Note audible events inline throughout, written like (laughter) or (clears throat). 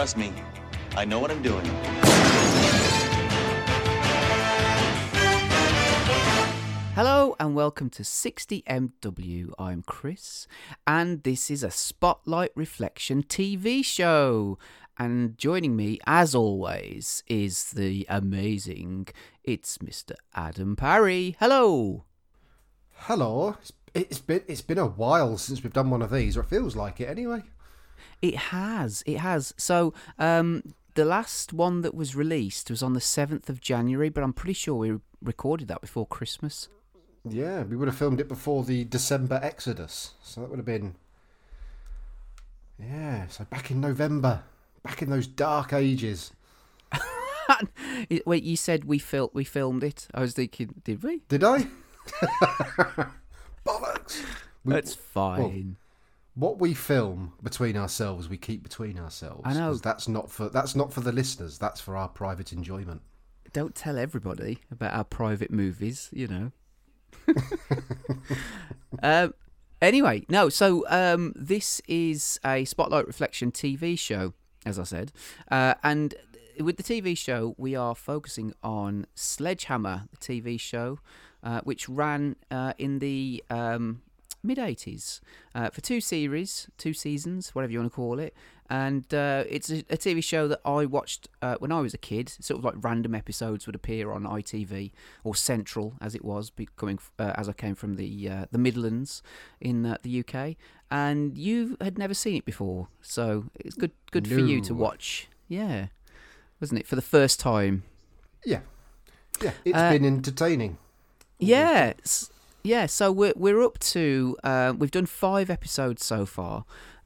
Trust me, I know what I'm doing. Hello and welcome to 60MW. I'm Chris, and this is a Spotlight Reflection TV show. And joining me, as always, is the amazing, it's Mr. Adam Parry. Hello. Hello. It's, it's been it's been a while since we've done one of these, or it feels like it anyway. It has, it has. So, um, the last one that was released was on the 7th of January, but I'm pretty sure we recorded that before Christmas. Yeah, we would have filmed it before the December Exodus, so that would have been yeah. So back in November, back in those dark ages. (laughs) Wait, you said we fil- we filmed it. I was thinking, did we? Did I? (laughs) Bollocks. We- That's fine. What we film between ourselves, we keep between ourselves. I know. That's not for that's not for the listeners. That's for our private enjoyment. Don't tell everybody about our private movies, you know. (laughs) um, anyway, no. So um, this is a Spotlight Reflection TV show, as I said, uh, and with the TV show, we are focusing on Sledgehammer, the TV show, uh, which ran uh, in the um, mid 80s uh, for two series, two seasons, whatever you want to call it. And uh, it's a, a TV show that I watched uh, when I was a kid. Sort of like random episodes would appear on ITV or Central, as it was, coming uh, as I came from the uh, the Midlands in uh, the UK. And you had never seen it before, so it's good good for you to watch. Yeah, wasn't it for the first time? Yeah, yeah. It's been entertaining. Yeah, yeah. So we're we're up to uh, we've done five episodes so far,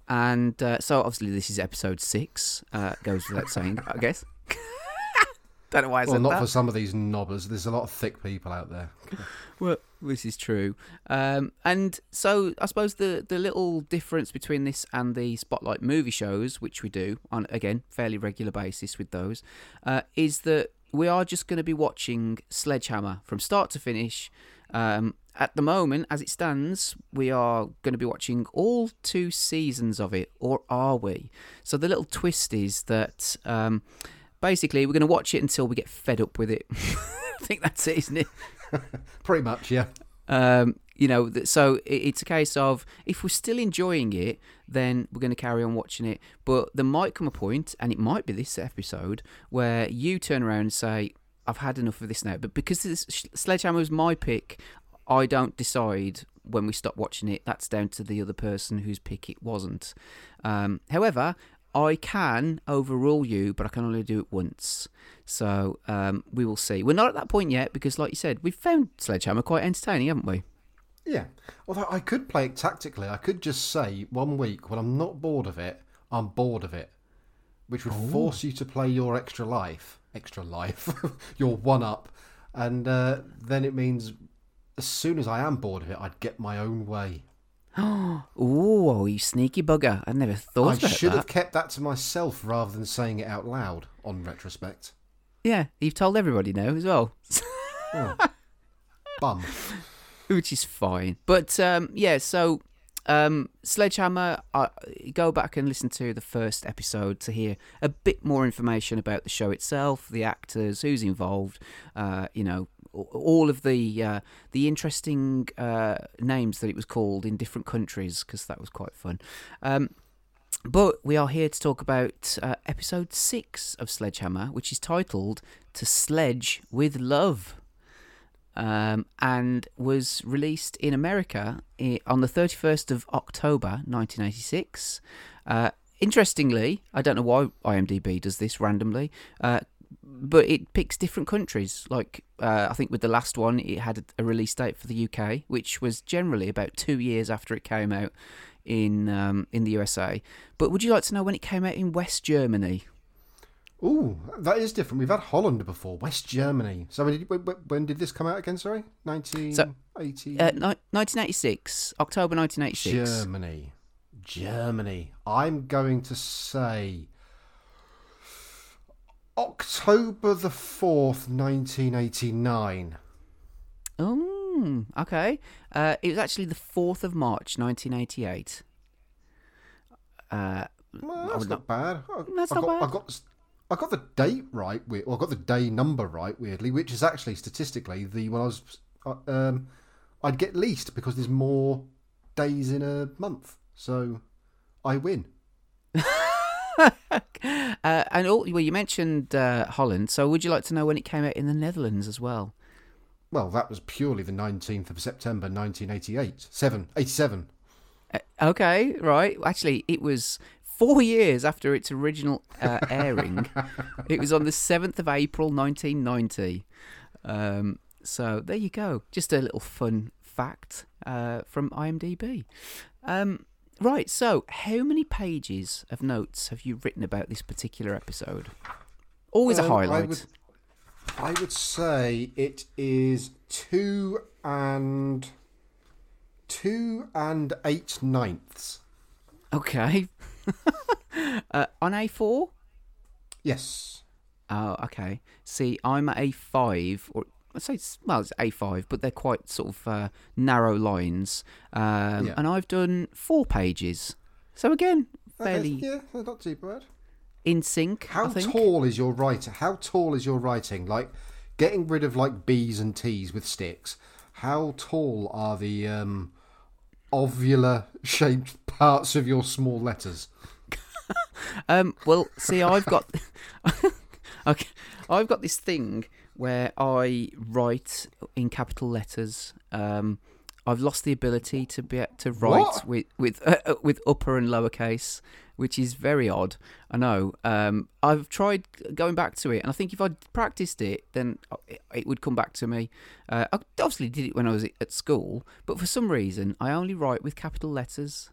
and uh, so obviously this is episode six. Uh, goes without saying, I guess. (laughs) Don't know why I Well, said not that. for some of these knobbers. There's a lot of thick people out there. (laughs) Well, this is true. Um, and so I suppose the the little difference between this and the spotlight movie shows, which we do on again fairly regular basis with those, uh, is that we are just going to be watching Sledgehammer from start to finish. Um, at the moment, as it stands, we are going to be watching all two seasons of it, or are we? So the little twist is that um, basically we're going to watch it until we get fed up with it. (laughs) I think that's it, isn't it? (laughs) Pretty much, yeah. um, you know, so it's a case of if we're still enjoying it, then we're going to carry on watching it. But there might come a point, and it might be this episode, where you turn around and say, "I've had enough of this now." But because this Sledgehammer was my pick, I don't decide when we stop watching it. That's down to the other person whose pick it wasn't. Um, however. I can overrule you, but I can only do it once. So um, we will see. We're not at that point yet because, like you said, we've found Sledgehammer quite entertaining, haven't we? Yeah. Although I could play it tactically. I could just say one week when I'm not bored of it, I'm bored of it. Which would force you to play your extra life. Extra life. (laughs) your one up. And uh, then it means as soon as I am bored of it, I'd get my own way. (gasps) oh, you sneaky bugger. I never thought I should that. have kept that to myself rather than saying it out loud on retrospect. Yeah, you've told everybody now as well, Oh. (laughs) Bum. which is fine. But um, yeah, so um, Sledgehammer, go back and listen to the first episode to hear a bit more information about the show itself, the actors, who's involved, uh, you know, all of the uh, the interesting uh, names that it was called in different countries because that was quite fun. Um, But we are here to talk about uh, episode six of Sledgehammer, which is titled To Sledge with Love. Um, and was released in America on the 31st of October 1986. Uh, interestingly, I don't know why IMDb does this randomly, uh, but it picks different countries. Like, uh, I think with the last one, it had a, a release date for the UK, which was generally about two years after it came out in um, in the USA. But would you like to know when it came out in West Germany? Ooh, that is different. We've had Holland before, West Germany. So when did, when, did this come out again? Sorry, nineteen eighty. Uh, ni- 1986, October 1986. Germany, Germany. I'm going to say October the fourth, nineteen eighty nine. Oh, okay. Uh, it was actually the 4th of March 1988. Uh, Well, that's would not bad. I, That's I not got, bad. I got, I got the date right. we- Well, I got the day number right. Weirdly, which is actually statistically the when I was, uh, um, I'd get least because there's more days in a month, so I win. (laughs) uh, and all, well, you mentioned uh, Holland, so would you like to know when it came out in the Netherlands as well? Well, that was purely the 19th of September, 1988. Seven, 87. Uh, okay, right. Actually, it was four years after its original uh, airing. (laughs) it was on the 7th of April 1990. Um, so there you go. Just a little fun fact uh, from IMDb. Um, right, so how many pages of notes have you written about this particular episode? Always a Um, I highlight. would, I would say it is two and two and eight ninths. Okay. (laughs) uh, on A4? Yes. Oh, okay. See, I'm at A5, or I'd say it's, well, it's A5, but they're quite sort of uh, narrow lines. Um, Yeah. And I've done four pages. So again, Okay, fairly yeah, not too bad. in sync. How I think. tall is your writing? How tall is your writing? Like getting rid of like B's and T's with sticks. How tall are the um, ovular shaped parts of your small letters? (laughs) Um, well, see, I've got, (laughs) okay, I've got this thing where I write in capital letters. Um, I've lost the ability to be to write What? with with uh, uh, with upper and lowercase, which is very odd. I know. Um, I've tried going back to it, and I think if I practiced it, then it, it would come back to me. Uh, I obviously did it when I was at school, but for some reason, I only write with capital letters.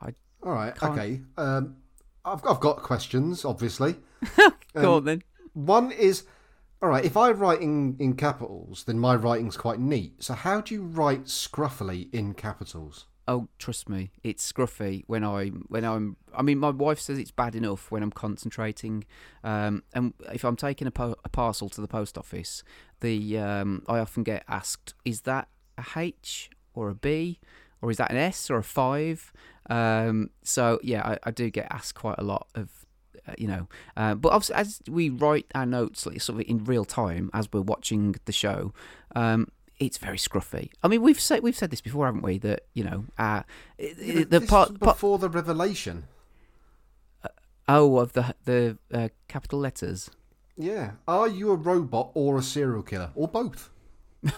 I All right, Can't- okay. Um, I've I've got questions, obviously. (laughs) Go on then. One is, all right. If I write in in capitals, then my writing's quite neat. So how do you write scruffily in capitals? Oh, trust me, it's scruffy when I when I'm. I mean, my wife says it's bad enough when I'm concentrating, um, and if I'm taking a, po- a parcel to the post office, the um, I often get asked, "Is that a H or a B, or is that an S or a five? Um, so yeah, I, I do get asked quite a lot of. Uh, you know, uh, but obviously, as we write our notes, like sort of in real time as we're watching the show, um, it's very scruffy. I mean, we've said we've said this before, haven't we? That you know, uh, the part, before the revelation. oh of the the uh, capital letters. Yeah. Are you a robot or a serial killer or both? (laughs)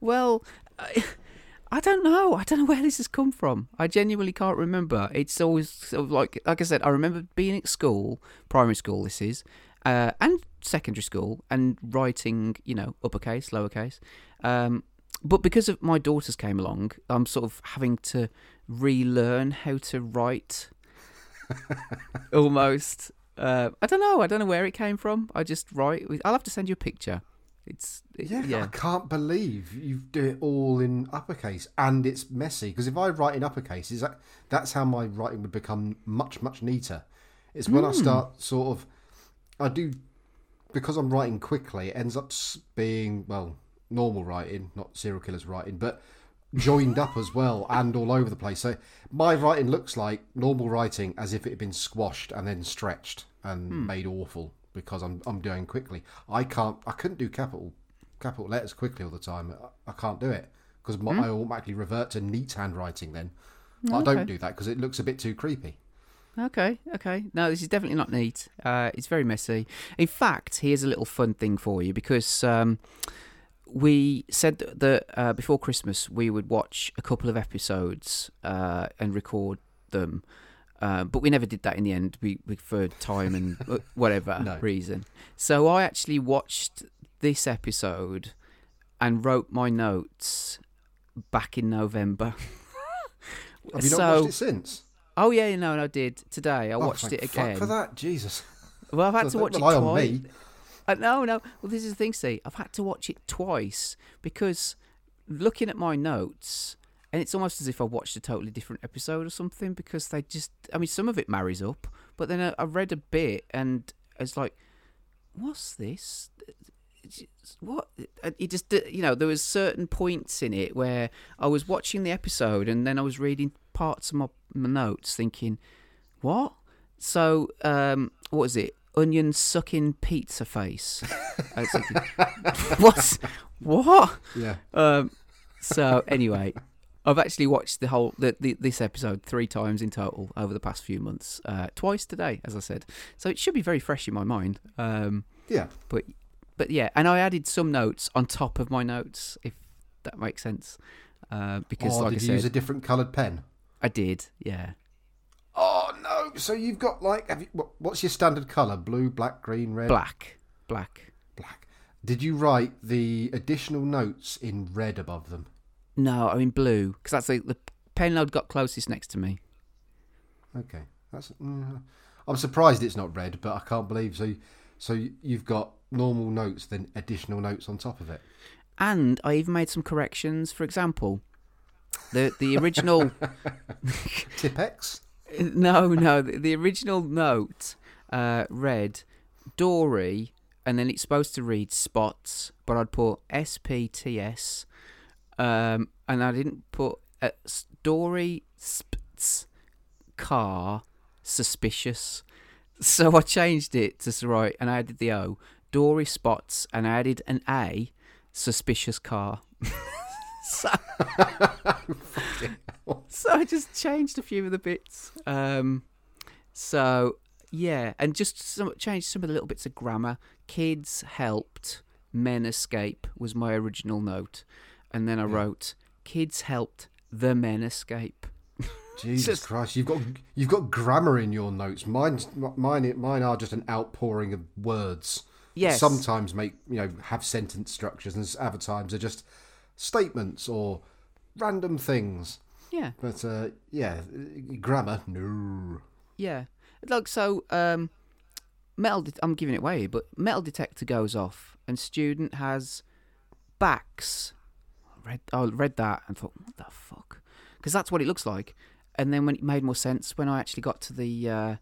Well, I, I don't know. I don't know where this has come from. I genuinely can't remember. It's always sort of like like I said. I remember being at school, primary school. This is. Uh, and secondary school, and writing, you know, uppercase, lowercase. Um, but because of my daughters came along, I'm sort of having to relearn how to write (laughs) almost. Uh, I don't know. I don't know where it came from. I just write. I'll have to send you a picture. It's it- Yeah, yeah. I can't believe you do it all in uppercase and it's messy. Because if I write in uppercase, is that that's how my writing would become much much neater. It's when Hmm. I start sort of, I do because I'm writing quickly. It ends up being well normal writing, not serial killers writing, but joined up as well and all over the place. So my writing looks like normal writing as if it had been squashed and then stretched and Hmm. made awful because I'm I'm doing quickly. I can't. I couldn't do capital capital letters quickly all the time. I, I can't do it because I automatically revert to neat handwriting. Then I don't do that because it looks a bit too creepy. Okay, okay. No, this is definitely not neat. Uh, it's very messy. In fact, here's a little fun thing for you because um, we said that, that uh, before Christmas we would watch a couple of episodes uh, and record them. Uh, but we never did that in the end. We, we for time and (laughs) uh, whatever No. reason. So I actually watched this episode and wrote my notes back in November. (laughs) Have you not watched it since? Oh yeah, no, no, I did today. I Oh, watched it again. for that, Jesus. Well, I've had to watch it twice. me. Uh, no, no. Well, this is the thing. See, I've had to watch it twice because looking at my notes, and it's almost as if I watched a totally different episode or something. Because they just, I mean, some of it marries up, but then I, I read a bit and it's like, what's this? What? It just, you know, there was certain points in it where I was watching the episode and then I was reading parts of my, my notes, thinking, what? So, um, what is it? Onion sucking pizza face. Thinking, (laughs) What's what? Yeah. Um, so anyway, I've actually watched the whole the, the, this episode three times in total over the past few months. Uh, twice today, as I said. So it should be very fresh in my mind. Um, Yeah. but but yeah, and I added some notes on top of my notes, if that makes sense. Uh, because oh, like did I you use a different coloured pen? I did. Yeah. Oh no! So you've got like, have you, what, what's your standard colour? Blue, black, green, red, Black, black. black. Did you write the additional notes in red above them? No, I mean blue, because that's the, the pen I'd got closest next to me. Okay, that's. Mm, I'm surprised it's not red, but I can't believe so. So you've got normal notes, then additional notes on top of it. And I even made some corrections. For example, the the original (laughs) Tipp-Ex. (laughs) no no the, the original note uh, read Dory, and then it's supposed to read spots, but I'd put S P T S, um, and I didn't put uh, s- Dory spts car suspicious. (laughs) So I changed it to right, and added the O. Dory spots, and added an A. Suspicious car. (laughs) so, (laughs) so I just changed a few of the bits. Um, so yeah, and just some changed some of the little bits of grammar. Kids helped, men escape was my original note, and then I wrote kids helped, the men escape. (laughs) Jesus Just- Christ! You've got you've got grammar in your notes. Mine's mine. Mine are just an outpouring of words. Yes. Sometimes make you know have sentence structures, and other times are just statements or random things. Yeah, But uh, yeah, grammar. No. yeah. Like so, um, metal. Det- I'm giving it away, but metal detector goes off, and student has backs. I read, I read that and thought, what the fuck? Because that's what it looks like. And then when it made more sense when I actually got to the uh,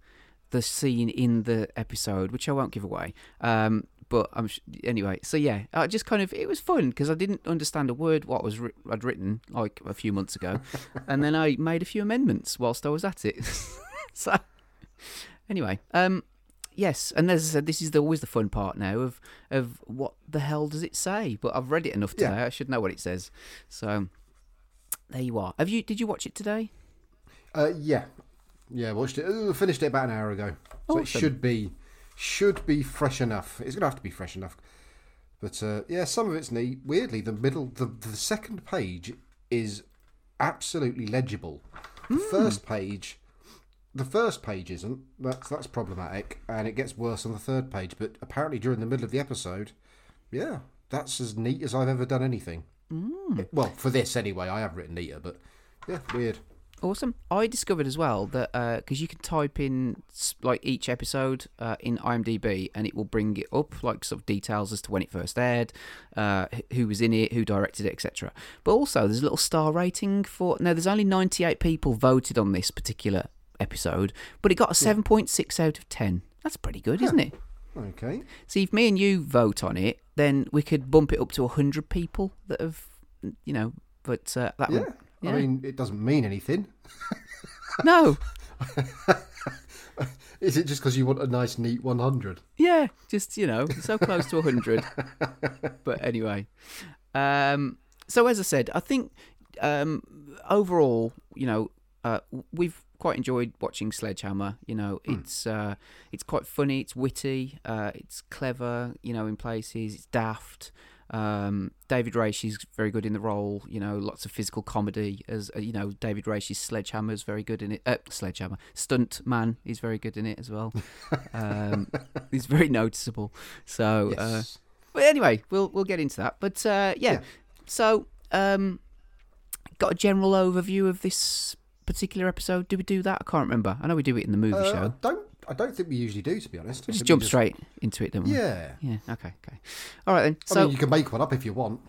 the scene in the episode, which I won't give away. Um, but I'm sh- anyway. So yeah, I just kind of it was fun because I didn't understand a word what was ri- I'd written like a few months ago, (laughs) and then I made a few amendments whilst I was at it. (laughs) so anyway, um, yes, and as I said, this is the, always the fun part now of of what the hell does it say? But I've read it enough today. Yeah. I should know what it says. So there you are. Have you? Did you watch it today? Uh, yeah, yeah. Watched it. Ooh, finished it about an hour ago, so it should be should be fresh enough. It's gonna have to be fresh enough. But uh, yeah, some of it's neat. Weirdly, the middle, the the second page is absolutely legible. The Hmm. first page, the first page isn't. That's that's problematic, and it gets worse on the third page. But apparently, during the middle of the episode, yeah, that's as neat as I've ever done anything. Hmm. Well, for this anyway, I have written neater, but yeah, weird. Awesome. I discovered as well that because you can type in like each episode uh, in IMDb and it will bring it up like sort of details as to when it first aired, uh, who was in it, who directed it, etc. But also there's a little star rating for. Now there's only 98 people voted on this particular episode, but it got a 7.6 out of 10. That's pretty good, isn't it? Okay. See, if me and you vote on it, then we could bump it up to 100 people that have, you know. But uh, that Yeah. would- I mean, it doesn't mean anything. (laughs) no. (laughs) Is it just because you want a nice, neat 100? Yeah, just you know, so close to hundred. (laughs) but anyway, um, so as I said, I think um, overall, you know, uh, we've quite enjoyed watching Sledgehammer. You know, it's uh, it's quite funny, it's witty, uh, it's clever. You know, in places, it's daft. Um, David Rasche is very good in the role. You know, lots of physical comedy. As uh, you know, David Rasche's Sledgehammer is very good in it. Uh, Sledgehammer stunt man is very good in it as well. Um, (laughs) he's very noticeable. So, uh, but anyway, we'll we'll get into that. But uh, yeah, Yeah. so um, got a general overview of this particular episode. Do we do that? I can't remember. I know we do it in the movie Uh, I show. don't. I don't think we usually do, to be honest. We I just jump straight into it, don't we? Yeah. Yeah. Okay. Okay. All right then. I So, mean, you can make one up if you want.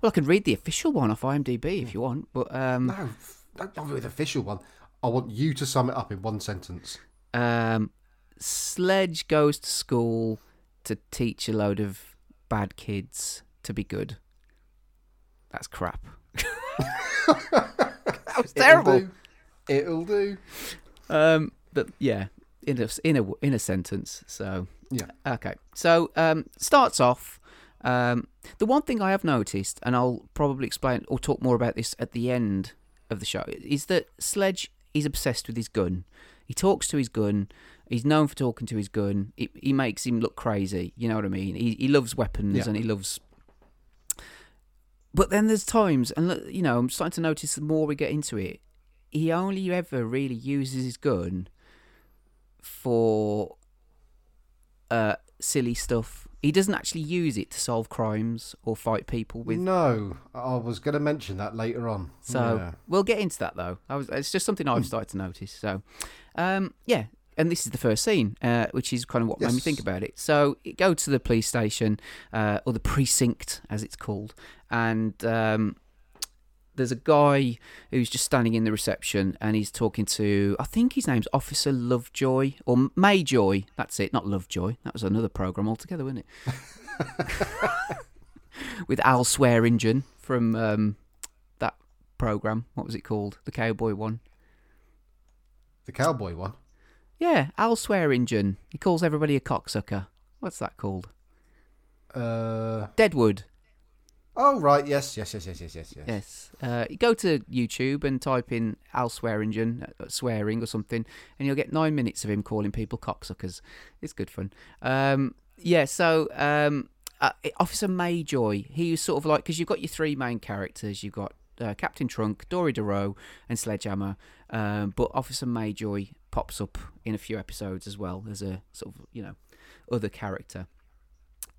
well, I can read the official one off IMDb if you want, but um, No, don't bother with the official one. I want you to sum it up in one sentence. um, Sledge goes to school to teach a load of bad kids to be good. That's crap. (laughs) that was terrible. It'll do. Um, but yeah, in a in a in a sentence. So Yeah. okay. So um, starts off. Um, the one thing I have noticed, and I'll probably explain or talk more about this at the end of the show, is that Sledge is obsessed with his gun. He talks to his gun. He's known for talking to his gun. He, he makes him look crazy. You know what I mean? He he loves weapons Yeah. and he loves. But then there's times, and look, you know, I'm starting to notice the more we get into it, he only ever really uses his gun for uh, silly stuff. He doesn't actually use it to solve crimes or fight people with. No, I was going to mention that later on. So Yeah. we'll get into that though. I was, it's just something I've started to notice. So, um, yeah, and this is the first scene, uh, which is kind of what made me think about it. So you go to the police station, uh, or the precinct as it's called, and um, there's a guy who's just standing in the reception, and he's talking to, I think his name's Officer Lovejoy or Majoy. That's it, not Lovejoy. That was another program altogether, wasn't it? (laughs) With Al Swearengen from um, that program. What was it called? The cowboy one. the cowboy one. Yeah, Al Swearengen. He calls everybody a cocksucker. What's that called? Uh, Deadwood. Oh right, yes, yes, yes, yes, yes, yes, yes. Yes. Uh, you go to YouTube and type in Al Swearengen, uh, swearing or something, and you'll get nine minutes of him calling people cocksuckers. It's good fun. Um, yeah, so um, uh, Officer Majoy, he was sort of like, because you've got your three main characters. You've got uh, Captain Trunk, Dory Doreau, and Sledgehammer. Um, but Officer Majoy pops up in a few episodes as well as a sort of, you know, other character.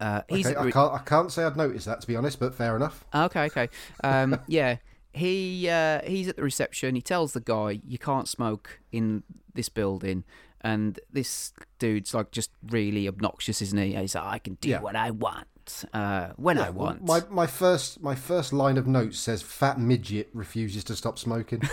Uh, he's Okay, I can't, I can't say I'd noticed that to be honest, but fair enough. Okay, okay. Um, (laughs) yeah, he uh, he's at the reception. He tells the guy you can't smoke in this building, and this dude's like just really obnoxious, isn't he? He's like, I can do Yeah. what I want uh, when I Yeah, well, want. My my first my first line of notes says fat midget refuses to stop smoking. (laughs)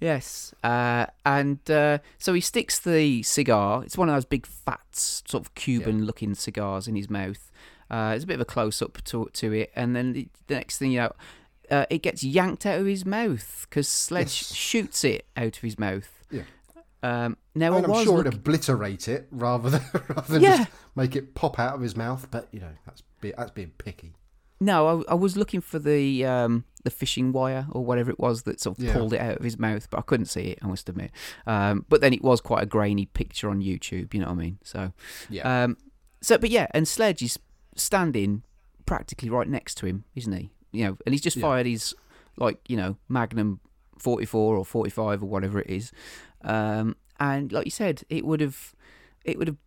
Yes, uh, and uh, so he sticks the cigar. It's one of those big fat, sort of Cuban-looking cigars in his mouth. Uh, there's a bit of a close-up to to it, and then the, the next thing you know, uh, it gets yanked out of his mouth because Sledge Yes. shoots it out of his mouth. Yeah. Um, now I mean, I I'm was sure look- it'd obliterate it rather than (laughs) rather than Yeah. just make it pop out of his mouth. But you know, that's be, that's being picky. no, I, I was looking for the um, the fishing wire or whatever it was that sort of Yeah. pulled it out of his mouth, but I couldn't see it. I must admit. Um, but then it was quite a grainy picture on YouTube. You know what I mean? So. Yeah. Um, so, but yeah, and Sledge is standing practically right next to him, isn't he? You know, and he's just Yeah. fired his like you know Magnum forty four or forty five or whatever it is, um, and like you said, it would have it would have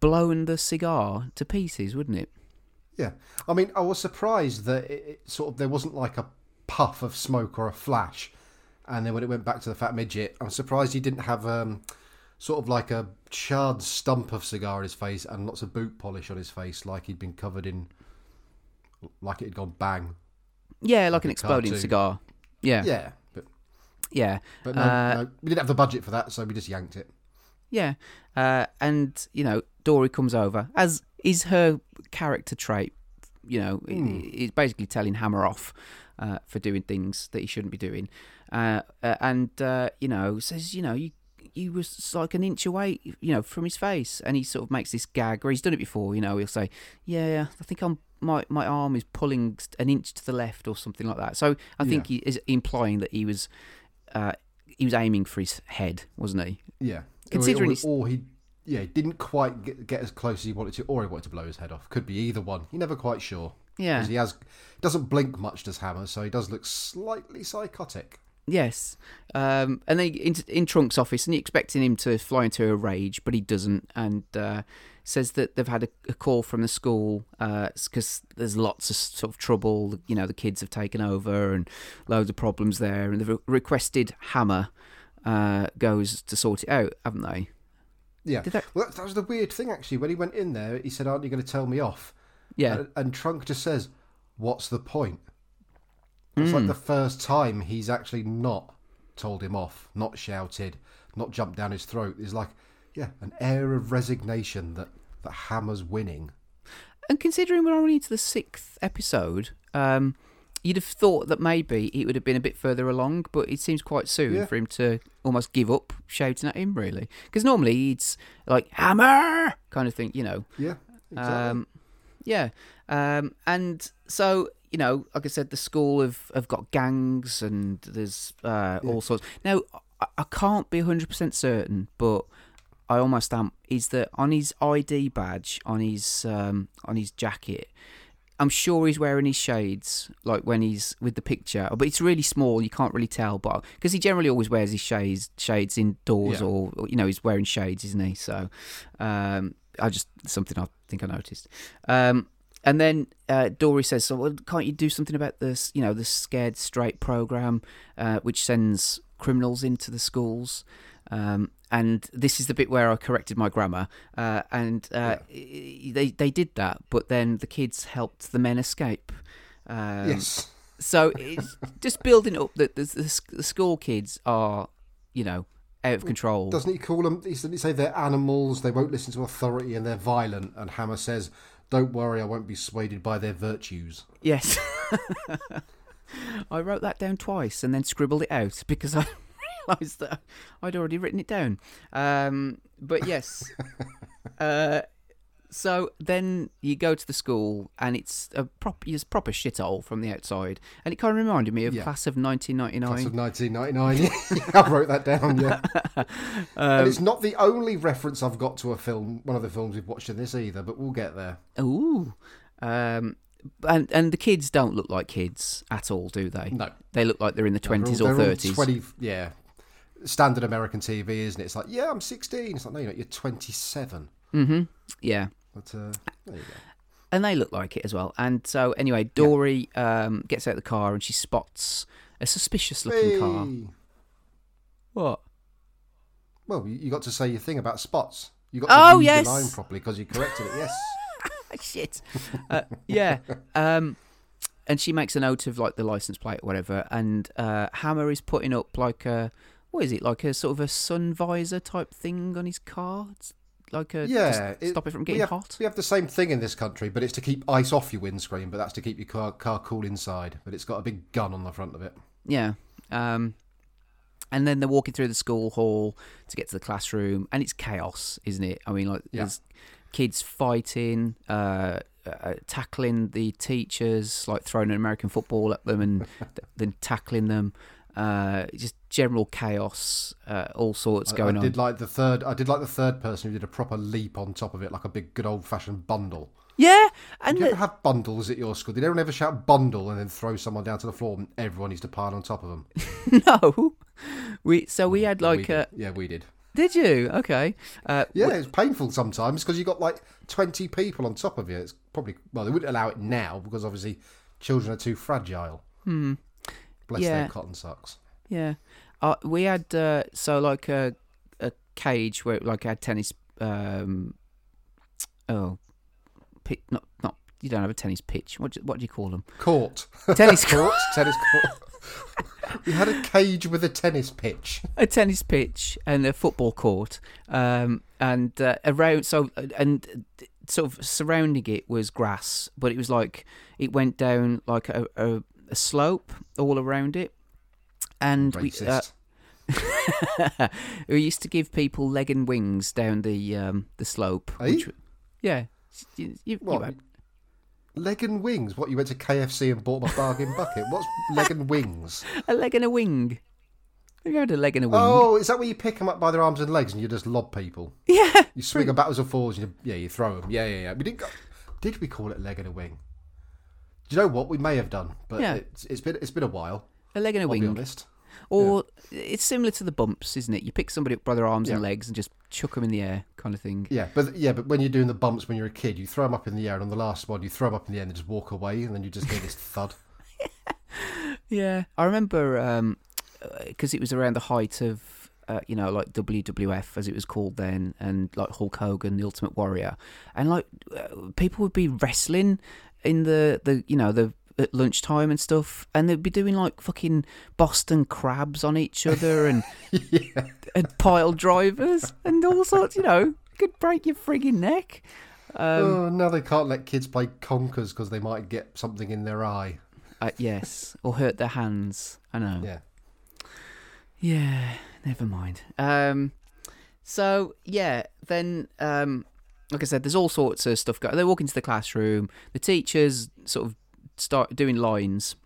blown the cigar to pieces, wouldn't it? Yeah, I mean, I was surprised that it, it sort of there wasn't like a puff of smoke or a flash, and then when it went back to the fat midget, I'm surprised he didn't have um, sort of like a charred stump of cigar in his face and lots of boot polish on his face, like he'd been covered in, like it had gone bang. Yeah, like an exploding cartoon. cigar. Yeah, yeah, Yeah, but yeah. but no, Uh, no, we didn't have the budget for that, so we just yanked it. Yeah. Uh, and you know, Dory comes over as is her character trait. You know, he's basically telling Hammer off uh, for doing things that he shouldn't be doing, uh, uh, and uh, you know says, you know, you he was like an inch away, you know, from his face, and he sort of makes this gag, or he's done it before. You know, he'll say, yeah, I think I'm my my arm is pulling an inch to the left or something like that. So I think he is implying that he was. Uh, he was aiming for his head, wasn't he? Yeah, Considering or, he's- or he. Yeah, he didn't quite get, get as close as he wanted to, or he wanted to blow his head off. Could be either one. You're never quite sure. Yeah. he has doesn't blink much, does Hammer, so he does look slightly psychotic. Yes, um, and then in, in Trunk's office, and you're expecting him to fly into a rage, but he doesn't, and uh, says that they've had a, a call from the school because there's lots of sort of trouble. You know, the kids have taken over and loads of problems there, and they've re- requested Hammer uh, goes to sort it out, haven't they? Yeah. That- Well, that, that was the weird thing actually. When he went in there, he said, "Aren't you going to tell me off?" Yeah, And, and Trunk just says, "What's the point?" It's like the first time he's actually not told him off, not shouted, not jumped down his throat. There's like, yeah, an air of resignation that that Hammer's winning. and considering we're only into the sixth episode, um, you'd have thought that maybe it would have been a bit further along, but it seems quite soon Yeah. for him to almost give up shouting at him, really. Because normally it's like hammer kind of thing, you know. Yeah. Exactly. Um, yeah, um, and so you know, like I said, the school have have got gangs and there's uh, all sorts. Now, I, I can't be hundred percent certain, but I almost am. Is that on his ID badge on his um, on his jacket? I'm sure he's wearing his shades, like when he's with the picture. But it's really small; you can't really tell. But because he generally always wears his shades, shades indoors, Yeah. or or, you know, he's wearing shades, isn't he? So, um, I just something I think I noticed. Um, and then uh, Dory says, "So, well, can't you do something about this? You know, the Scared Straight program, uh, which sends criminals into the schools." Um, and this is the bit where I corrected my grammar. Uh, and uh, i- they they did that, but then the kids helped the men escape. Um, yes. So it's just building up that the, the, the school kids are, you know, out of control. Doesn't he call them? Doesn't he say they're animals? They won't listen to authority and they're violent. And Hammer says, "Don't worry, I won't be swayed by their virtues." Yes. (laughs) I wrote that down twice and then scribbled it out because I (laughs) realised that I'd already written it down. Um, but yes. (laughs) uh, so then you go to the school and it's a prop, it's a proper shithole from the outside, and it kind of reminded me of Yeah. Class of 1999. Class of 1999. yeah, (laughs) I wrote that down. Yeah, (laughs) and it's not the only reference I've got to a film, one of the films we've watched in this either. But we'll get there. Ooh. Um, and and the kids don't look like kids at all, do they? No. They look like they're in the They're all- twenties or thirties. Twenty. Yeah, standard American TV, isn't it? It's like, yeah, I'm 16. It's like, no, you're not. You're 27. Mm-hmm. Yeah. But uh, there you go. And they look like it as well. And so anyway, Dory um, gets out of the car and she spots a suspicious looking car. What? Well, you, got to say your thing about spots. You got to Oh, read yes. your line properly because you corrected it. Yes. (laughs) Shit. Uh, yeah. Um, and she makes a note of like the license plate or whatever. And uh, Hammer is putting up like a what is it? Like a sort of a sun visor type thing on his car. It's like a Yeah, just stop it from getting we have, hot. We have the same thing in this country, but it's to keep ice off your windscreen, but that's to keep your car, car cool inside. But it's got a big gun on the front of it. Yeah. Um, and then they're walking through the school hall to get to the classroom, and it's chaos, isn't it? I mean, like Yeah. there's kids fighting, uh, uh, tackling the teachers, like throwing an American football at them and (laughs) th- then tackling them. Uh, just general chaos, uh, all sorts I- going I, on. did like the third. I did like the third person who did a proper leap on top of it, like a big, good old fashioned bundle. yeah, and Did you the- ever have bundles at your school? Did everyone ever shout bundle and then throw someone down to the floor and everyone used to pile on top of them? (laughs) no, we so we had we like did. a. yeah, we did. Did you? Okay. Uh, Yeah, it's painful sometimes because you got like twenty people on top of you. It's probably well, they wouldn't allow it now because obviously children are too fragile. Hmm. Bless Yeah. their cotton socks. Yeah, uh, we had uh, so like a a cage where like had tennis. Um, oh, pi- not not you don't have a tennis pitch. What do, what do you call them? Court. Tennis (laughs) court. tennis court. (laughs) we had a cage with a tennis pitch. a tennis pitch and a football court, um, and uh, around so and sort of surrounding it was grass, but it was like it went down like a, a, a slope all around it, and we uh, (laughs) we used to give people leg and wings down the um, the slope. Eh? Which, yeah, you, you, you what? had- Leg and wings. What you went to KFC and bought my bargain bucket? What's leg and wings? (laughs) a leg and a wing. Have you had a leg and a wing? Oh, is that where you pick them up by their arms and legs and you just lob people? (laughs) yeah. You swing them backwards and forwards. And you, yeah, you throw them. Yeah, yeah, yeah. We didn't. Go, did we call it leg and a wing? Do you know what we may have done? But Yeah. it's, it's been it's been a while. A leg and a I'll be wing. honest. Or it's similar to the bumps, isn't it? You pick somebody up by their arms and legs and just chuck them in the air, kind of thing. Yeah, but yeah, but when you're doing the bumps when you're a kid, you throw them up in the air, and on the last one, you throw them up in the air and just walk away, and then you just hear this (laughs) thud. Yeah, I remember because it was around the height of uh, you know like WWF as it was called then, and like Hulk Hogan, the Ultimate Warrior, and like uh, people would be wrestling in the the you know the at lunchtime and stuff, and they'd be doing like fucking Boston crabs on each other (laughs) and and pile drivers and all sorts. You know, could break your frigging neck. Um, oh, now they can't let kids play conkers because they might get something in their eye. Uh, yes, or hurt their hands. I know. Yeah. Yeah, never mind. Um, so yeah, then um, like I said, there's all sorts of stuff. Go- they walk into the classroom. The teachers sort of start doing lines,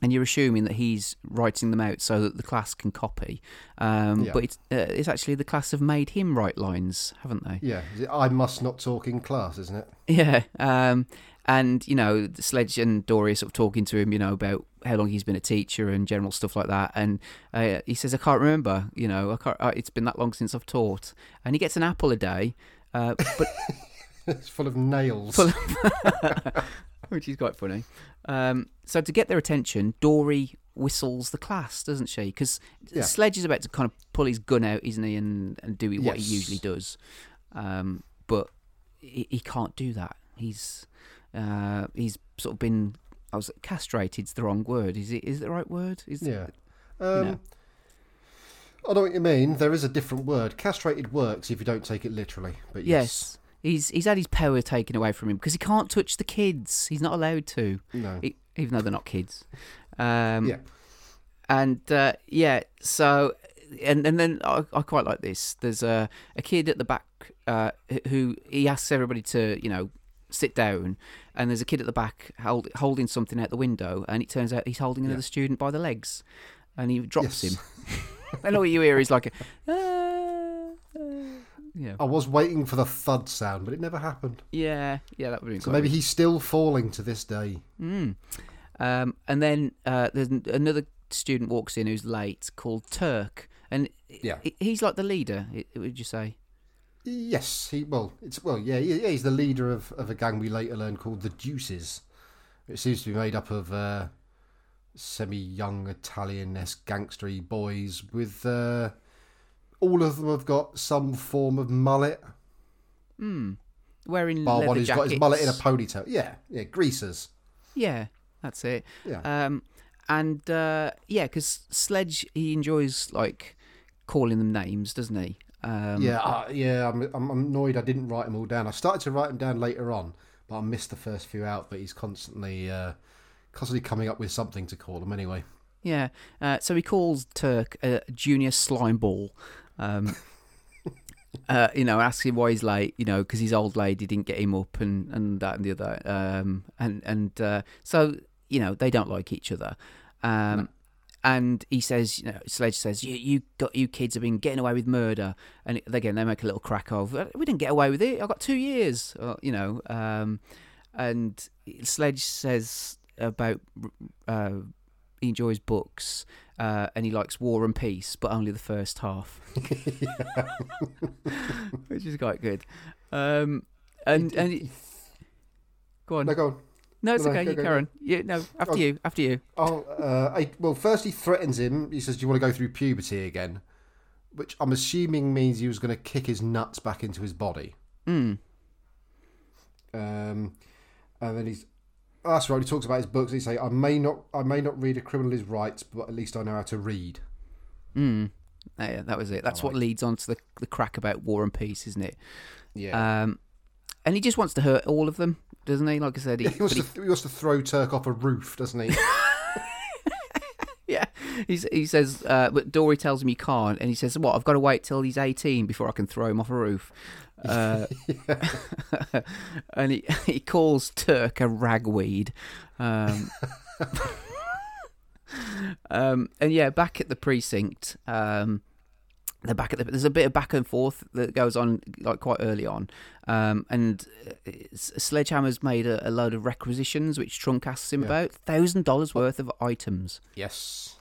and you're assuming that he's writing them out so that the class can copy. Um, Yeah. But it's uh, it's actually the class have made him write lines, haven't they? Yeah. I must not talk in class, isn't it? Yeah. Um, and, you know, Sledge and Dory are sort of talking to him, you know, about how long he's been a teacher and general stuff like that. And uh, he says, I can't remember, you know, I can't, uh, it's been that long since I've taught. And he gets an apple a day, uh, but (laughs) it's full of nails. Full (laughs) which is quite funny. Um, so to get their attention, Dory whistles the class, doesn't she? Because Yeah. Sledge is about to kind of pull his gun out, isn't he, and, and do what he usually does. Um, but he, he can't do that. He's uh, he's sort of been. I was castrated's the wrong word. Is it? Is it the right word? Is yeah. Um, know. I know what you mean. There is a different word. Castrated works if you don't take it literally. But yes. Yes. He's he's had his power taken away from him because he can't touch the kids. He's not allowed to. No. E- even though they're not kids. Um, Yeah. And uh, yeah, so and and then I, I quite like this. There's a a kid at the back uh, who he asks everybody to you know sit down, and there's a kid at the back hold, holding something out the window, and it turns out he's holding another Yeah. student by the legs, and he drops Yes. him. (laughs) (laughs) and all you hear is like a. "Ah, ah," yeah, I was waiting for the thud sound, but it never happened. yeah, yeah. That would be So maybe he's still falling to this day. Mm. Um, and then uh, there's another student walks in who's late called Turk, and Yeah. he's like the leader. Would you say? Yes, he well, it's well, yeah, yeah, he's the leader of, of a gang we later learn called the Deuces. It seems to be made up of uh, semi-young Italian-esque gangstery boys with uh, all of them have got some form of mullet. Hmm. Wearing Bar leather one who's jackets. got his mullet in a ponytail. Yeah, yeah, greasers. Yeah, that's it. Yeah, Um, and uh, yeah, because Sledge he enjoys like calling them names, doesn't he? Um, yeah, uh, yeah. I'm, I'm annoyed I didn't write them all down. I started to write them down later on, but I missed the first few out. But he's constantly, uh, constantly coming up with something to call them anyway. Yeah. Uh, so he calls Turk a junior slime ball. Um, (laughs) uh, you know, him why he's late. You know, because his old lady didn't get him up, and, and that and the other. Um, and and uh, so you know they don't like each other. Um, And he says, you know, Sledge says, you, you got you kids have been getting away with murder, and again they make a little crack of, we didn't get away with it. I got two years, uh, you know. Um, and Sledge says about uh, he enjoys books uh, and he likes War and Peace, but only the first half, (laughs) which is quite good. Um, and and go on, No, go on. no, it's no, okay, go, you Karen. Yeah, no, after Oh. you, after you. Oh, uh, I, well, first he threatens him. He says, "Do you want to go through puberty again?" Which I'm assuming means he was going to kick his nuts back into his body. Mm. Um, and then he's that's right. He talks about his books. He say, "I may not, I may not read a criminal his rights, but at least I know how to read." Mm. Yeah, that was it. That's what leads on to the the crack about War and Peace, isn't it? Yeah. Um, and he just wants to hurt all of them, doesn't he? Like I said, he, (laughs) he, wants but he- he wants to throw Turk off a roof, doesn't he? (laughs) he's, he says, uh, but Dory tells him he can't, and he says, "What? I've got to wait till he's eighteen before I can throw him off a roof." Uh, (laughs) and he (laughs) he calls Turk a ragweed. Um, (laughs) um, and yeah, back at the precinct, um, they're back at the. There's a bit of back and forth that goes on like quite early on, um, and uh, Sledgehammer's made a, a load of requisitions which Trunk asks him Yeah. about thousand dollars worth of items. yes.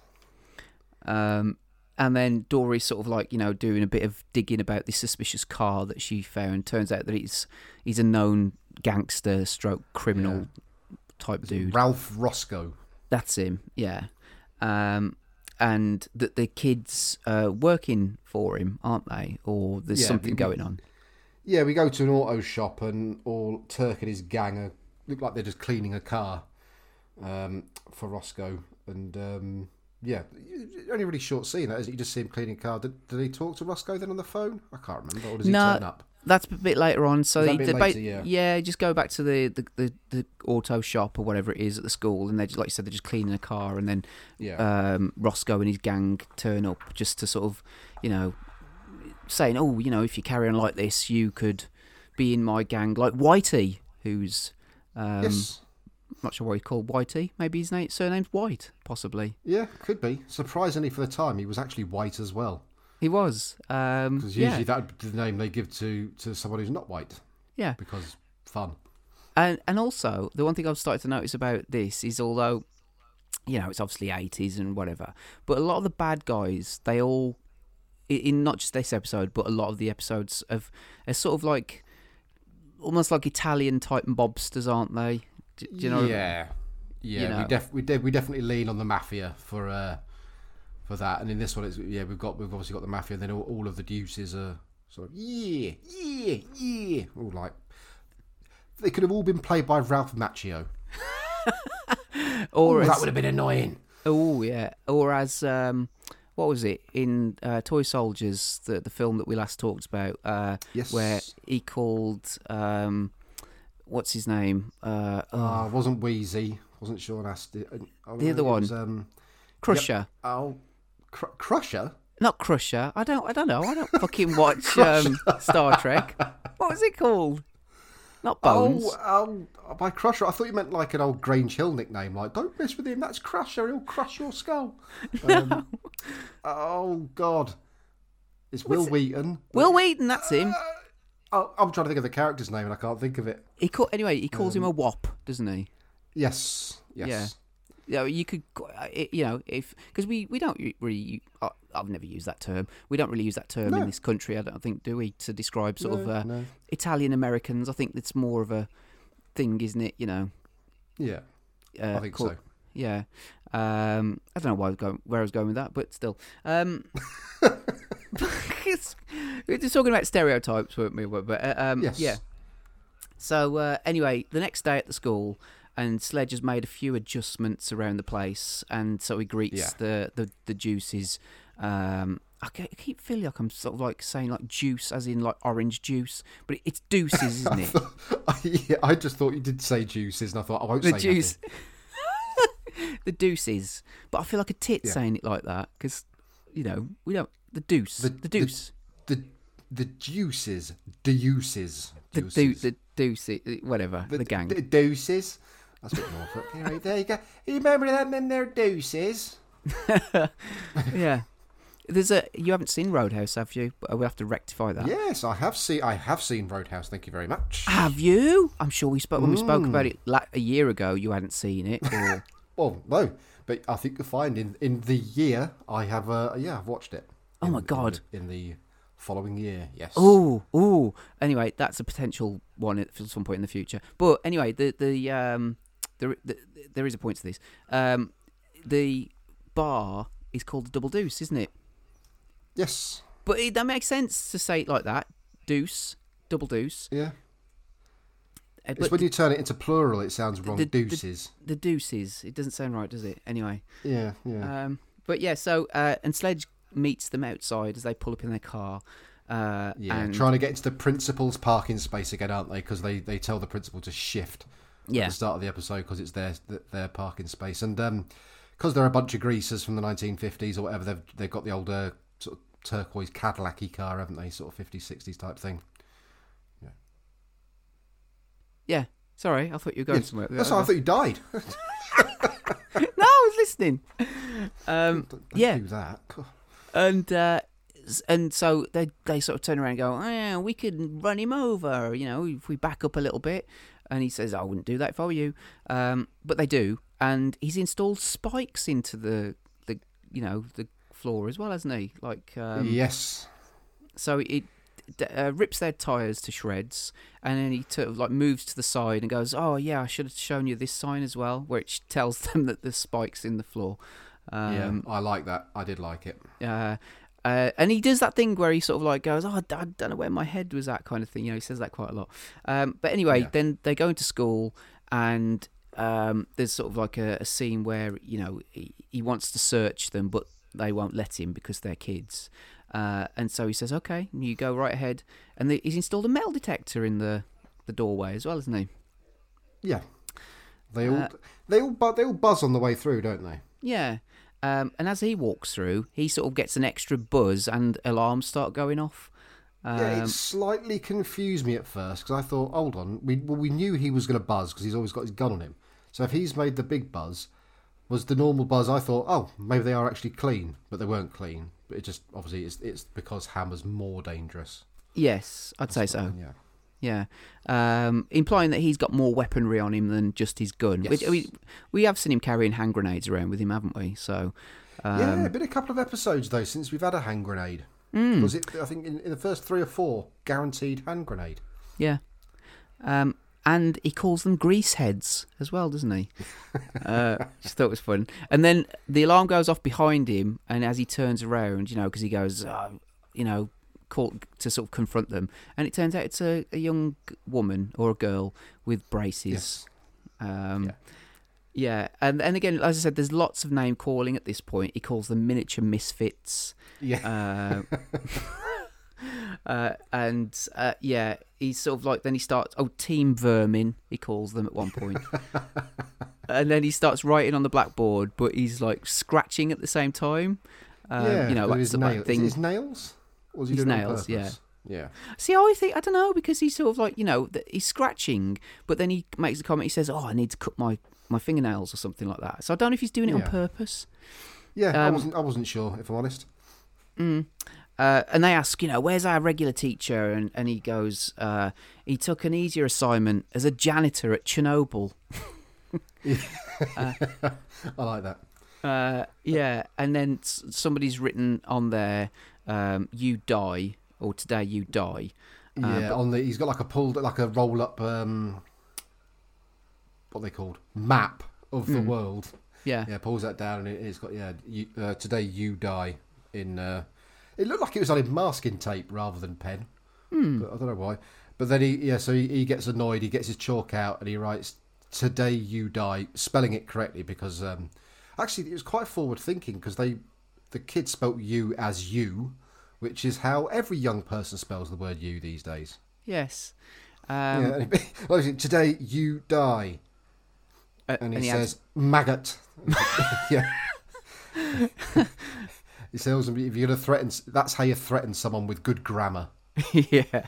Um, and then Dory's sort of like you know doing a bit of digging about this suspicious car that she found. Turns out that he's he's a known gangster, stroke criminal type dude. Ralph Roscoe. That's him, yeah. Um, and that the kids are working for him, aren't they? Or there's Yeah, something we- going on. Yeah, we go to an auto shop and all Turk and his gang are, look like they're just cleaning a car um, for Roscoe. And um, yeah, only really short scene that is. You just see him cleaning a car. Did, did he talk to Roscoe then on the phone? I can't remember. Or does he turn up? That's a bit later on. So he a bit debate, later, yeah. just go back to the, the, the, the auto shop or whatever it is at the school, and they just like you said, they're just cleaning a car, and then Yeah. um, Roscoe and his gang turn up just to sort of, you know, saying, oh, you know, if you carry on like this, you could be in my gang, like Whitey, who's um, yes. Not sure what he's called, Whitey. Maybe his name surname's White, possibly. Yeah, could be. Surprisingly for the time, he was actually white as well. He was. Um, Because yeah, usually that would be the name they give to, to someone who's not white. yeah. Because fun. And and also the one thing I've started to notice about this is although you know it's obviously eighties and whatever, but a lot of the bad guys they all in not just this episode but a lot of the episodes of are sort of like almost like Italian type mobsters, aren't they? Do, do you know? Yeah. Yeah, you know- we, def- we, de- we definitely lean on the mafia for uh, for that. And in this one, it's yeah, we've got we've obviously got the mafia, and then all, all of the deuces are sort of yeah, yeah, yeah, all like they could have all been played by Ralph Macchio. (laughs) Or Ooh, that would have been annoying. oh yeah, or as um, what was it in uh, Toy Soldiers, the the film that we last talked about? Uh, Yes. where he called um, what's his name? Uh, oh, Uh, wasn't Wheezy, wasn't Sean Astin. Oh, The no, other one. was, um, Crusher. oh, Cr- Crusher. Not Crusher. I don't. I don't know. I don't fucking (laughs) watch um, Star Trek. What was it called? Not Bones. Oh, oh, by Crusher, I thought you meant like an old Grange Hill nickname, like "Don't mess with him, that's Crusher, he'll crush your skull." (laughs) Um, oh God, it's Wil Wheaton. Wil Wheaton. That's him. Oh, I'm trying to think of the character's name and I can't think of it. He call, anyway. He calls him Um, a wop, doesn't he? Yes, yes. Yeah. Yeah, you could, uh, you know, if because we, we don't really, I've never used that term. We don't really use that term No. in this country. I don't think, do we, to describe sort of uh, no. Italian Americans? I think it's more of a thing, isn't it? You know, Yeah, uh, I think called- so. Yeah. Um, I don't know why I was going, where I was going with that, but still. Um, (laughs) (laughs) we're just talking about stereotypes, weren't we? But uh, um, Yes. yeah. So uh, anyway, the next day at the school, and Sledge has made a few adjustments around the place, and so he greets Yeah. the, the the juices. Um, I keep feeling like I'm sort of like saying like juice, as in like orange juice, but it's deuces, (laughs) isn't it? (laughs) yeah, I just thought you did say juices, and I thought I won't the say juice. the deuces. But I feel like a tit Yeah. saying it like that because, you know, we don't. The deuce. The, The- the- deuce. nothing. The the juices, deuces, The, deuces. the deuce. Whatever. The, gang. The deuces. That's a bit more. But anyway, (laughs) there you go. You remember them? Them there deuces. (laughs) yeah. There's a. You haven't seen Roadhouse, have you? But we have to rectify that. Yes, I have seen. I have seen Roadhouse. Thank you very much. Have you? I'm sure we spoke when we spoke Mm. about it la- a year ago. You hadn't seen it, or (laughs) Well, no, but I think you'll find in in the year I have. Uh, yeah, I've watched it. Oh In- my in God. the- In the, following year, yes. oh, oh. Anyway, that's a potential one at some point in the future. But anyway, the the um, there the, there is a point to this. Um, the bar is called the Double Deuce, isn't it? Yes. But it, that makes sense to say it like that. Deuce, double deuce. Yeah. Uh, It's when you turn it into plural, it sounds wrong. the- the- Deuces. the deuces. It doesn't sound right, does it? Anyway. yeah, yeah. Um, but yeah, so uh, and Sledge meets them outside as they pull up in their car. Uh, yeah, and trying to get into the principal's parking space again, aren't they? Because they, they tell the principal to shift at yeah, the start of the episode because it's their their parking space, and because they're a bunch of greasers from the 1950s or whatever, they've they've got the older sort of turquoise Cadillac y car, haven't they? Sort of 50s, 60s type thing. yeah. Yeah. Sorry, I thought you were going Yes, somewhere. That's why I thought you died. (laughs) no, I was listening. (laughs) Um, Don't- don't yeah. do that. And uh, and so they they sort of turn around and go, oh, yeah, we could run him over, you know, if we back up a little bit. And he says, I wouldn't do that if I were you. Um, but they do, and he's installed spikes into the the you know the floor as well, hasn't he? Like um, yes. so it uh, rips their tires to shreds, and then he sort of like moves to the side and goes, "Oh yeah, I should have shown you this sign as well," which (laughs) tells them that there's spikes in the floor. Um, yeah, I like that. I did like it. uh, uh, and he does that thing where he sort of like goes, "Oh, I don't know where my head was at," kind of thing. You know, he says that quite a lot. Um, but anyway, Yeah. then they go into school, and um, there's sort of like a, a scene where you know he, he wants to search them, but they won't let him because they're kids. Uh, and so he says, "Okay, you go right ahead." And the, he's installed a metal detector in the the doorway as well, isn't he? Yeah. They all Uh, they all bu- they all buzz on the way through, don't they? Yeah. Um, and as he walks through, he sort of gets an extra buzz, and alarms start going off. Um, Yeah, it slightly confused me at first because I thought, hold on, we well, we knew he was going to buzz because he's always got his gun on him. So if he's made the big buzz, was the normal buzz? I thought, oh, maybe they are actually clean, but they weren't clean. But it just obviously it's it's because Hammer's more dangerous. yes, I'd say so. Yeah, Yeah, um, implying that he's got more weaponry on him than just his gun. Which, Yes. we we have seen him carrying hand grenades around with him, haven't we? So, um, yeah. Been a couple of episodes though since we've had a hand grenade. Hmm. Was it? I think in, in the first three or four, guaranteed hand grenade. yeah. Um, and he calls them grease heads as well, doesn't he? (laughs) uh, just thought it was fun. And then the alarm goes off behind him, and as he turns around, you know, because he goes, uh, you know, call, to sort of confront them, and it turns out it's a, a young woman or a girl with braces. Yes. Um, Yeah. yeah. and and again, as I said, there's lots of name calling at this point. He calls them miniature misfits, Yeah. uh, (laughs) uh, and uh, yeah, he's sort of like then he starts oh team vermin he calls them at one point, (laughs) and then he starts writing on the blackboard, but he's like scratching at the same time. Um, yeah. you know, like his, the like nail- is thing. his nails. Or was he His doing it on nails, yeah. Yeah. See, I think I don't know because he's sort of like you know th- he's scratching, but then he makes the comment. He says, "Oh, I need to cut my my fingernails or something like that." So I don't know if he's doing it on purpose. Yeah. I Um, wasn't. I wasn't sure if I'm honest. Mm. Uh, and they ask, you know, where's our regular teacher? And and he goes, uh, he took an easier assignment as a janitor at Chernobyl. (laughs) (laughs) I like that. Uh, yeah, and then s- somebody's written on there, um, "You die," or "Today you die." Uh, Yeah, on the he's got like a pulled like a roll up um what they called map of the Mm. world. Yeah, Yeah, pulls that down and it, it's got yeah. You, uh, today you die in. Uh, it looked like it was on in masking tape rather than pen, Hmm. but I don't know why. But then he yeah, so he, he gets annoyed. He gets his chalk out and he writes "Today you die," spelling it correctly because um, actually it was quite forward thinking because they the kid spelt "you" as "you," which is how every young person spells the word "you" these days. yes. Um, yeah, and (laughs) today you die, uh, and he, (laughs) he says adds- maggot. yeah. he him if you're gonna threaten, that's how you threaten someone with good grammar. (laughs) yeah.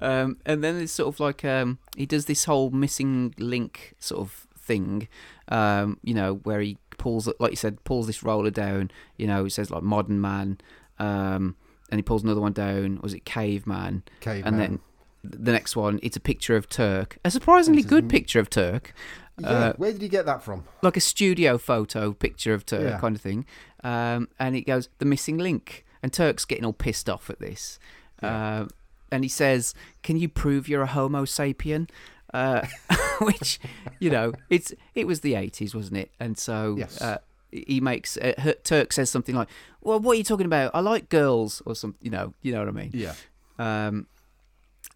Um, and then it's sort of like um, he does this whole missing link sort of thing, um, you know, where he pulls, like you said, pulls this roller down. You know, he says like modern man, um, and he pulls another one down. Was it caveman? Caveman. And then the next one, it's a picture of Turk, a surprisingly good picture of Turk, yeah, uh, where did he get that from? like a studio photo picture of Turk Yeah. kind of thing. Um, and it goes the missing link, and Turk's getting all pissed off at this. Yeah. Um, and he says, "Can you prove you're a Homo sapien?" Uh, (laughs) which, you know, it's it was the eighties, wasn't it? And so Yes. uh, he makes uh, Her- Turk says something like, "Well, what are you talking about? I like girls," or some, you know, you know what I mean. Yeah, Um,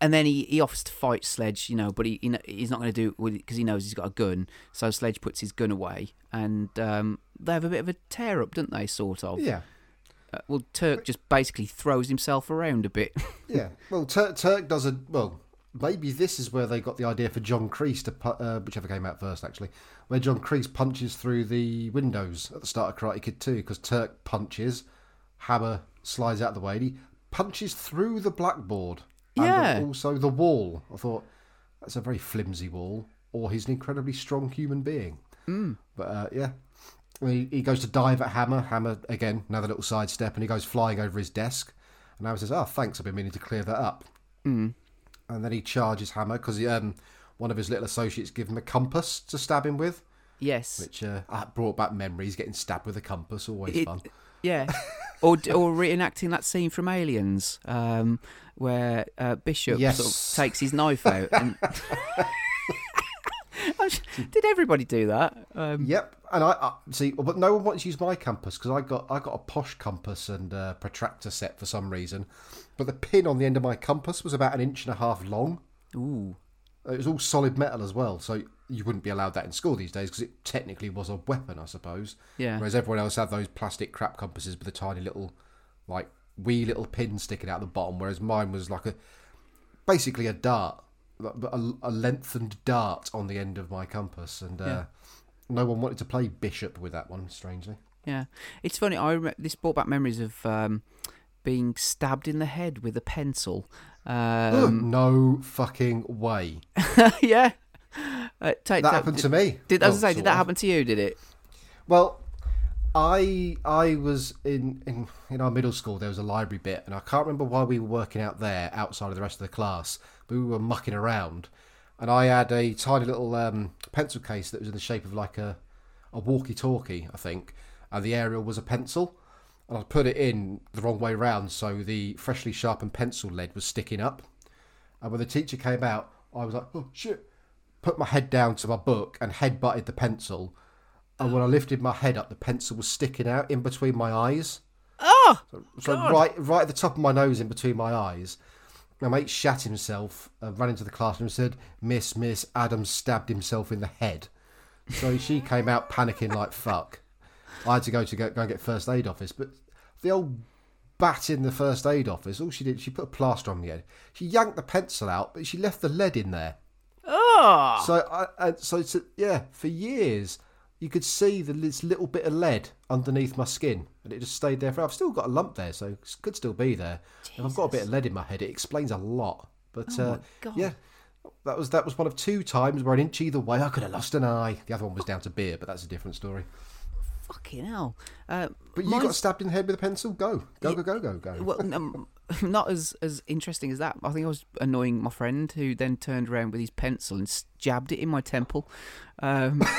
and then he, he offers to fight Sledge, you know, but he, he he's not going to do it because he knows he's got a gun. So Sledge puts his gun away, and um, they have a bit of a tear up, don't they? Sort of. yeah, Uh, well, Turk just basically throws himself around a bit. (laughs) yeah. Well, Tur- Turk does a well. Maybe this is where they got the idea for John Kreese to, uh, whichever came out first, actually, where John Kreese punches through the windows at the start of Karate Kid 2, because Turk punches, Hammer slides out of the way, and he punches through the blackboard Yeah. and also the wall. I thought that's a very flimsy wall, or he's an incredibly strong human being. Mm. But uh, yeah, he, he goes to dive at Hammer. Hammer again, another little sidestep, and he goes flying over his desk. And Hammer says, "Oh, thanks. I've been meaning to clear that up." Mm. And then he charges Hammer because um, one of his little associates give him a compass to stab him with, Yes. which uh, brought back memories. Getting stabbed with a compass, always It- fun. Yeah. (laughs) or or reenacting that scene from Aliens, um, where uh, Bishop Yes. sort of takes his knife out. And... (laughs) Did everybody do that? Um, Yep, and I, I see, but no one wants to use my compass because I got I got a posh compass and uh, protractor set for some reason, but the pin on the end of my compass was about an inch and a half long. Ooh. It was all solid metal as well, so you wouldn't be allowed that in school these days because it technically was a weapon, I suppose. Yeah. Whereas everyone else had those plastic crap compasses with a tiny little, like wee little pin sticking out the bottom, whereas mine was like a basically a dart, a, a lengthened dart on the end of my compass, and uh, Yeah. no one wanted to play bishop with that one. Strangely, Yeah, it's funny. I rem- this brought back memories of um, being stabbed in the head with a pencil. (gasps) Um, no fucking way. (laughs) yeah, uh, take That happened to me. Did I was Well, gonna say, did that of. happen to you? Did it? Well, I I was in, in in our middle school. There was a library bit, and I can't remember why we were working out there outside of the rest of the class. But we were mucking around, and I had a tiny little um, pencil case that was in the shape of like a a walkie-talkie, I think, and the aerial was a pencil. And I put it in the wrong way round, so the freshly sharpened pencil lead was sticking up. And when the teacher came out, I was like, "Oh shit!" Put my head down to my book and head butted the pencil. And when I lifted my head up, the pencil was sticking out in between my eyes. Oh, So right, right at the top of my nose, in between my eyes. My mate shat himself, uh, ran into the classroom, and said, "Miss, Miss, Adam stabbed himself in the head." So she came out panicking like fuck. I had to go to go, go and get first aid office, but the old bat in the first aid office, all she did, she put a plaster on the head. She yanked the pencil out, but she left the lead in there. oh, So, I, so a, yeah, for years you could see the, this little bit of lead underneath my skin, and it just stayed there. For, I've still got a lump there, so it could still be there. If I've got a bit of lead in my head, it explains a lot. But Oh uh, yeah, that was that was one of two times where an inch either way, I could have lost an eye. The other one was down to beer, but that's a different story. fucking hell! Uh, But you got stabbed in the head with a pencil. Go, go, go, go, go, go. well, um, not as as interesting as that. I think I was annoying my friend who then turned around with his pencil and jabbed it in my temple. Um, (laughs)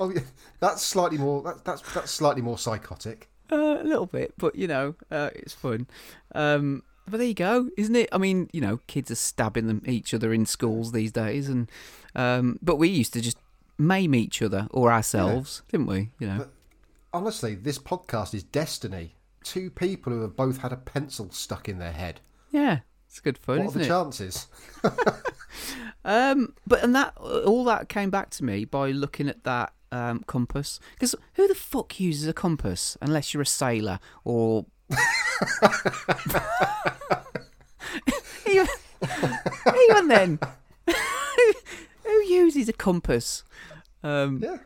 Oh, yeah, that's slightly more. That, that's that's slightly more psychotic. Uh, a little bit, but you know, uh, it's fun. Um, but there you go, isn't it? I mean, you know, kids are stabbing them each other in schools these days, and um, but we used to just maim each other or ourselves, didn't we? You know, But- Honestly, this podcast is destiny. Two people who have both had a pencil stuck in their head. yeah, it's good fun, What are the it? chances? (laughs) Um, but and that all that came back to me by looking at that um, compass. Because who the fuck uses a compass unless you're a sailor or (laughs) even, even then, (laughs) who uses a compass? Um, Yeah.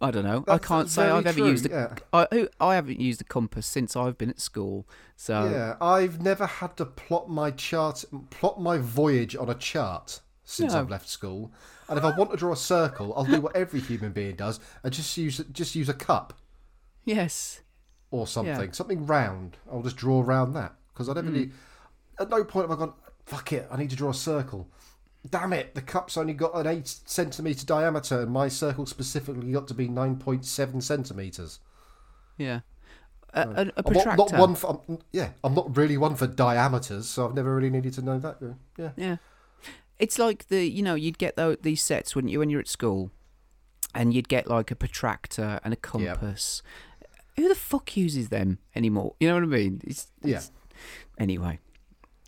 I don't know. That's- I can't say I've ever true, used a. yeah. I, I haven't used a compass since I've been at school. So Yeah, I've never had to plot my chart, plot my voyage on a chart since No. I've left school. And if I want to draw a circle, I'll do what every human being does and just use just use a cup yes, or something, something round. I'll just draw around that because I never need. Mm. At no point have I gone. Fuck it, I need to draw a circle. Damn it, the cup's only got an eight centimeter diameter, and my circle specifically got to be nine point seven centimeters. yeah. A, a, a I'm not, protractor. not one for I'm, yeah. I'm not really one for diameters, so I've never really needed to know that. Yeah, Yeah. It's like the you know you'd get these sets wouldn't you when you're at school, and you'd get like a protractor and a compass. Who the fuck uses them anymore? You know what I mean? It's, yeah. Anyway,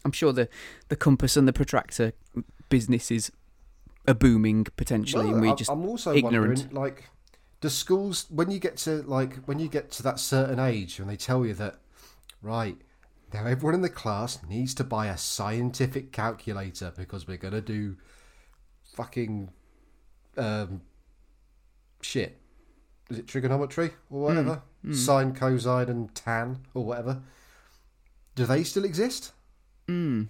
I'm sure the the compass and the protractor businesses are booming potentially, Well, and we just I'm also ignorant. wondering, like, do schools when you get to like when you get to that certain age when they tell you that, right now everyone in the class needs to buy a scientific calculator because we're gonna do fucking um shit. Is it trigonometry or Hmm. whatever? Sine, cosine, and tan or whatever. Do they still exist? Mm,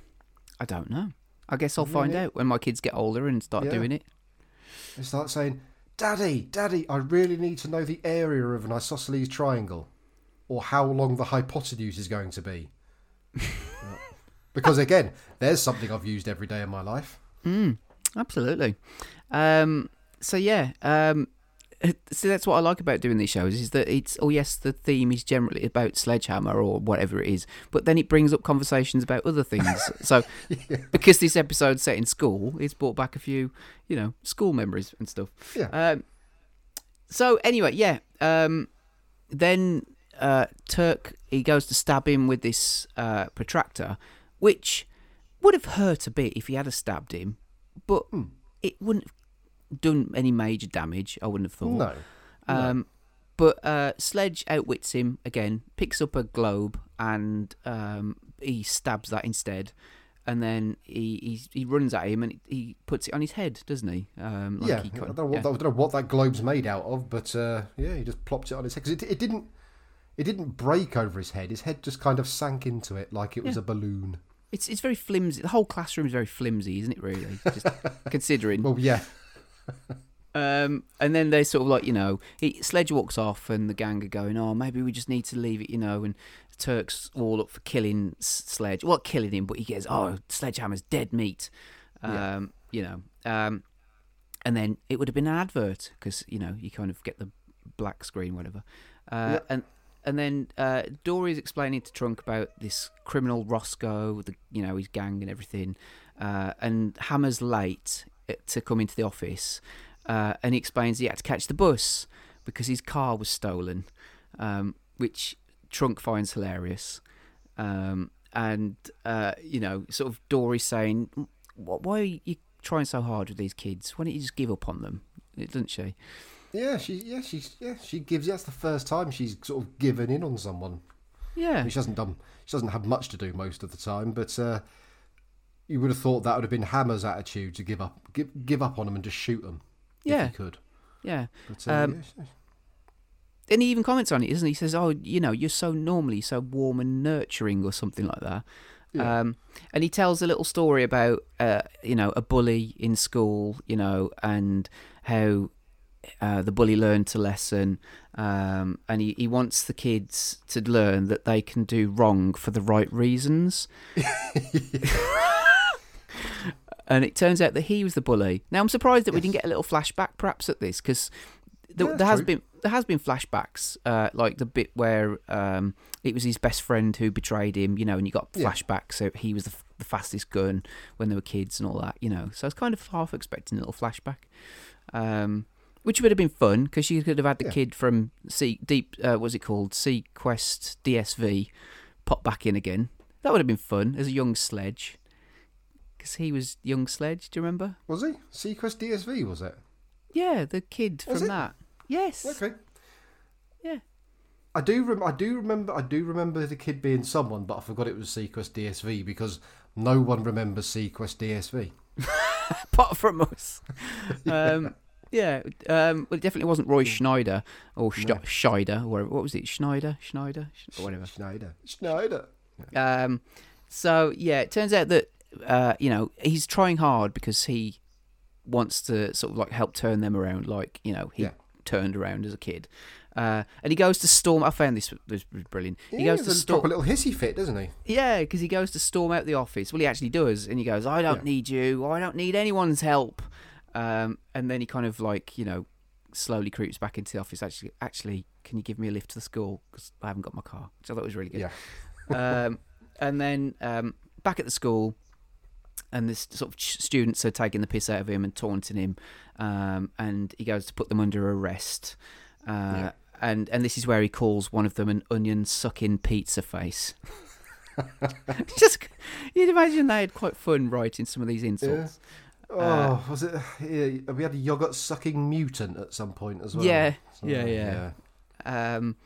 I don't know. I guess I'll find Really? out when my kids get older and start Yeah. doing it. It's start saying, Daddy, Daddy, I really need to know the area of an isosceles triangle or how long the hypotenuse is going to be. (laughs) because again, there's something I've used every day in my life. Mm, absolutely. Um, so yeah, um, (laughs) so that's what I like about doing these shows is that it's oh yes, the theme is generally about Sledgehammer or whatever it is, but then it brings up conversations about other things. (laughs) so because this episode's set in school, it's brought back a few, you know, school memories and stuff. Yeah. Um, so anyway, yeah. Um, then uh, Turk he goes to stab him with this uh, protractor, which would have hurt a bit if he had stabbed him, but Hmm. it wouldn't have done any major damage. I wouldn't have thought. No. Um, but uh, Sledge outwits him again, picks up a globe, and um, he stabs that instead. And then he, he he runs at him and he puts it on his head, doesn't he? Um, like yeah, he I kind- don't, know what, yeah. I don't know what that globe's made out of, but uh, yeah, he just plopped it on his head because it, it didn't it didn't break over his head. His head just kind of sank into it like it was Yeah. a balloon. It's it's very flimsy. The whole classroom is very flimsy, isn't it? Really, just (laughs) considering. Well, yeah, Um, and then they sort of like you know, he, Sledge walks off, and the gang are going, "Oh, maybe we just need to leave it," you know. And Turk's all up for killing Sledge. Well, killing him, but he gets, "Oh, Sledgehammer's dead meat," um, Yeah. you know. Um, and then it would have been an advert because you know you kind of get the black screen, whatever. Uh, Yep. And and then uh, Dori's explaining to Trunk about this criminal Roscoe, the you know his gang and everything. Uh, and Hammer's late to come into the office, uh, and he explains he had to catch the bus because his car was stolen, um, which Trunk finds hilarious. Um, and uh, you know, sort of Dori saying, "Why are you trying so hard with these kids? Why don't you just give up on them?" Doesn't she? yeah, she yeah she's yeah she gives. That's the first time she's sort of given in on someone. I Yeah, mean, she hasn't done. She doesn't have much to do most of the time, but uh, you would have thought that would have been Hammer's attitude to give up, give, give up on them and just shoot them Yeah. if he could. yeah. But uh, Um, and he even comments on it, doesn't he? He says, "Oh, you know, you're so normally so warm and nurturing, or something like that." Yeah. Um, and he tells a little story about, uh, you know, a bully in school, you know, and how uh, the bully learned a lesson, um, and he, he wants the kids to learn that they can do wrong for the right reasons. (laughs) (laughs) and it turns out that he was the bully. Now I'm surprised that we didn't get a little flashback, perhaps, at this because there, Yeah, there has true. been there has been flashbacks, uh, like the bit where um, it was his best friend who betrayed him, you know, and you got Yeah. flashbacks. So he was the, f- the fastest gun when they were kids and all that, you know. So I was kind of half expecting a little flashback, um, which would have been fun because you could have had the Yeah. kid from Sea Deep, uh, what's it called, Sea Quest DSV, pop back in again. That would have been fun as a young Sledge, because he was young Sledge. Do you remember? was he seaQuest DSV? Was it? Yeah, the kid Was from it? that. Yes. Okay. Yeah. I do. Rem- I do remember. I do remember the kid being someone, but I forgot it was seaQuest DSV because no one remembers seaQuest DSV. (laughs) apart from us. (laughs) Um, yeah, um, well, it definitely wasn't Roy Schneider or Sch- No. Scheider or whatever. What was it? Schneider, Schneider, Sch- whatever. Schneider. Schneider. Um, so yeah, it turns out that uh, you know he's trying hard because he wants to sort of like help turn them around, like you know he Yeah. turned around as a kid. Uh, and he goes to storm. I found this, this was brilliant. He Yeah, goes to storm. a little hissy fit, doesn't he? Yeah, because he goes to storm out the office. Well, he actually does, and he goes, "I don't Yeah. need you. I don't need anyone's help." Um, and then he kind of like you know slowly creeps back into the office. Actually, actually, can you give me a lift to the school because I haven't got my car? Which I thought was really good. Yeah. um, and then um, back at the school, and this sort of students are taking the piss out of him and taunting him, um, and he goes to put them under arrest. Uh, Yeah. And and this is where he calls one of them an onion sucking pizza face. (laughs) Just you'd imagine they had quite fun writing some of these insults. Oh, Uh, was it? Yeah, we had a yogurt sucking mutant at some point as well. Yeah, So, yeah, yeah. Um,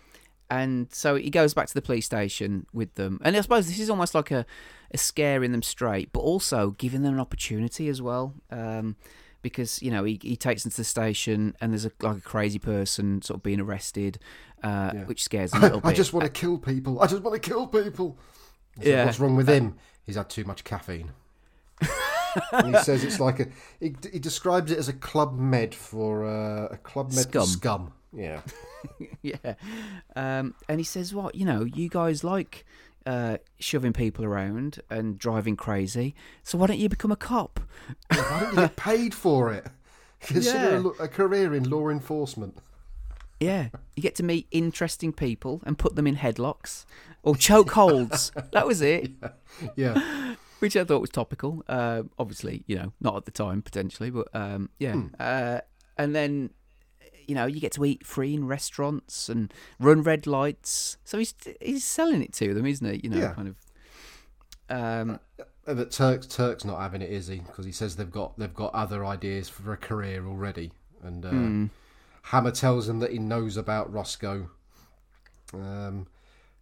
and so he goes back to the police station with them, and I suppose this is almost like a, a scaring them straight, but also giving them an opportunity as well. Um, because you know he, he takes them to the station, and there's a, like a crazy person sort of being arrested, uh, Yeah. which scares (laughs) them a little bit. I just want to kill people. I just want to kill people. Yeah. What's wrong with him? He's had too much caffeine. and he says it's like a. He, he describes it as a club med for uh, a club med Scum. scum. Yeah. (laughs) yeah. Um, and he says, "What you know, you guys like uh, shoving people around and driving crazy. So why don't you become a cop?" Why don't you get paid for it? (laughs) Consider Yeah. a, a career in law enforcement. Yeah, you get to meet interesting people and put them in headlocks or choke holds. (laughs) that was it, Yeah. (laughs) which I thought was topical. Uh, obviously, you know, not at the time potentially, but um, yeah. Hmm. Uh, and then, you know, you get to eat free in restaurants and run red lights. So he's he's selling it to them, isn't he? You know, Yeah. kind of. Um, Uh, But Turk's Turk's not having it, is he? Because he says they've got they've got other ideas for a career already. And uh, hmm. Hammer tells him that he knows about Roscoe, um,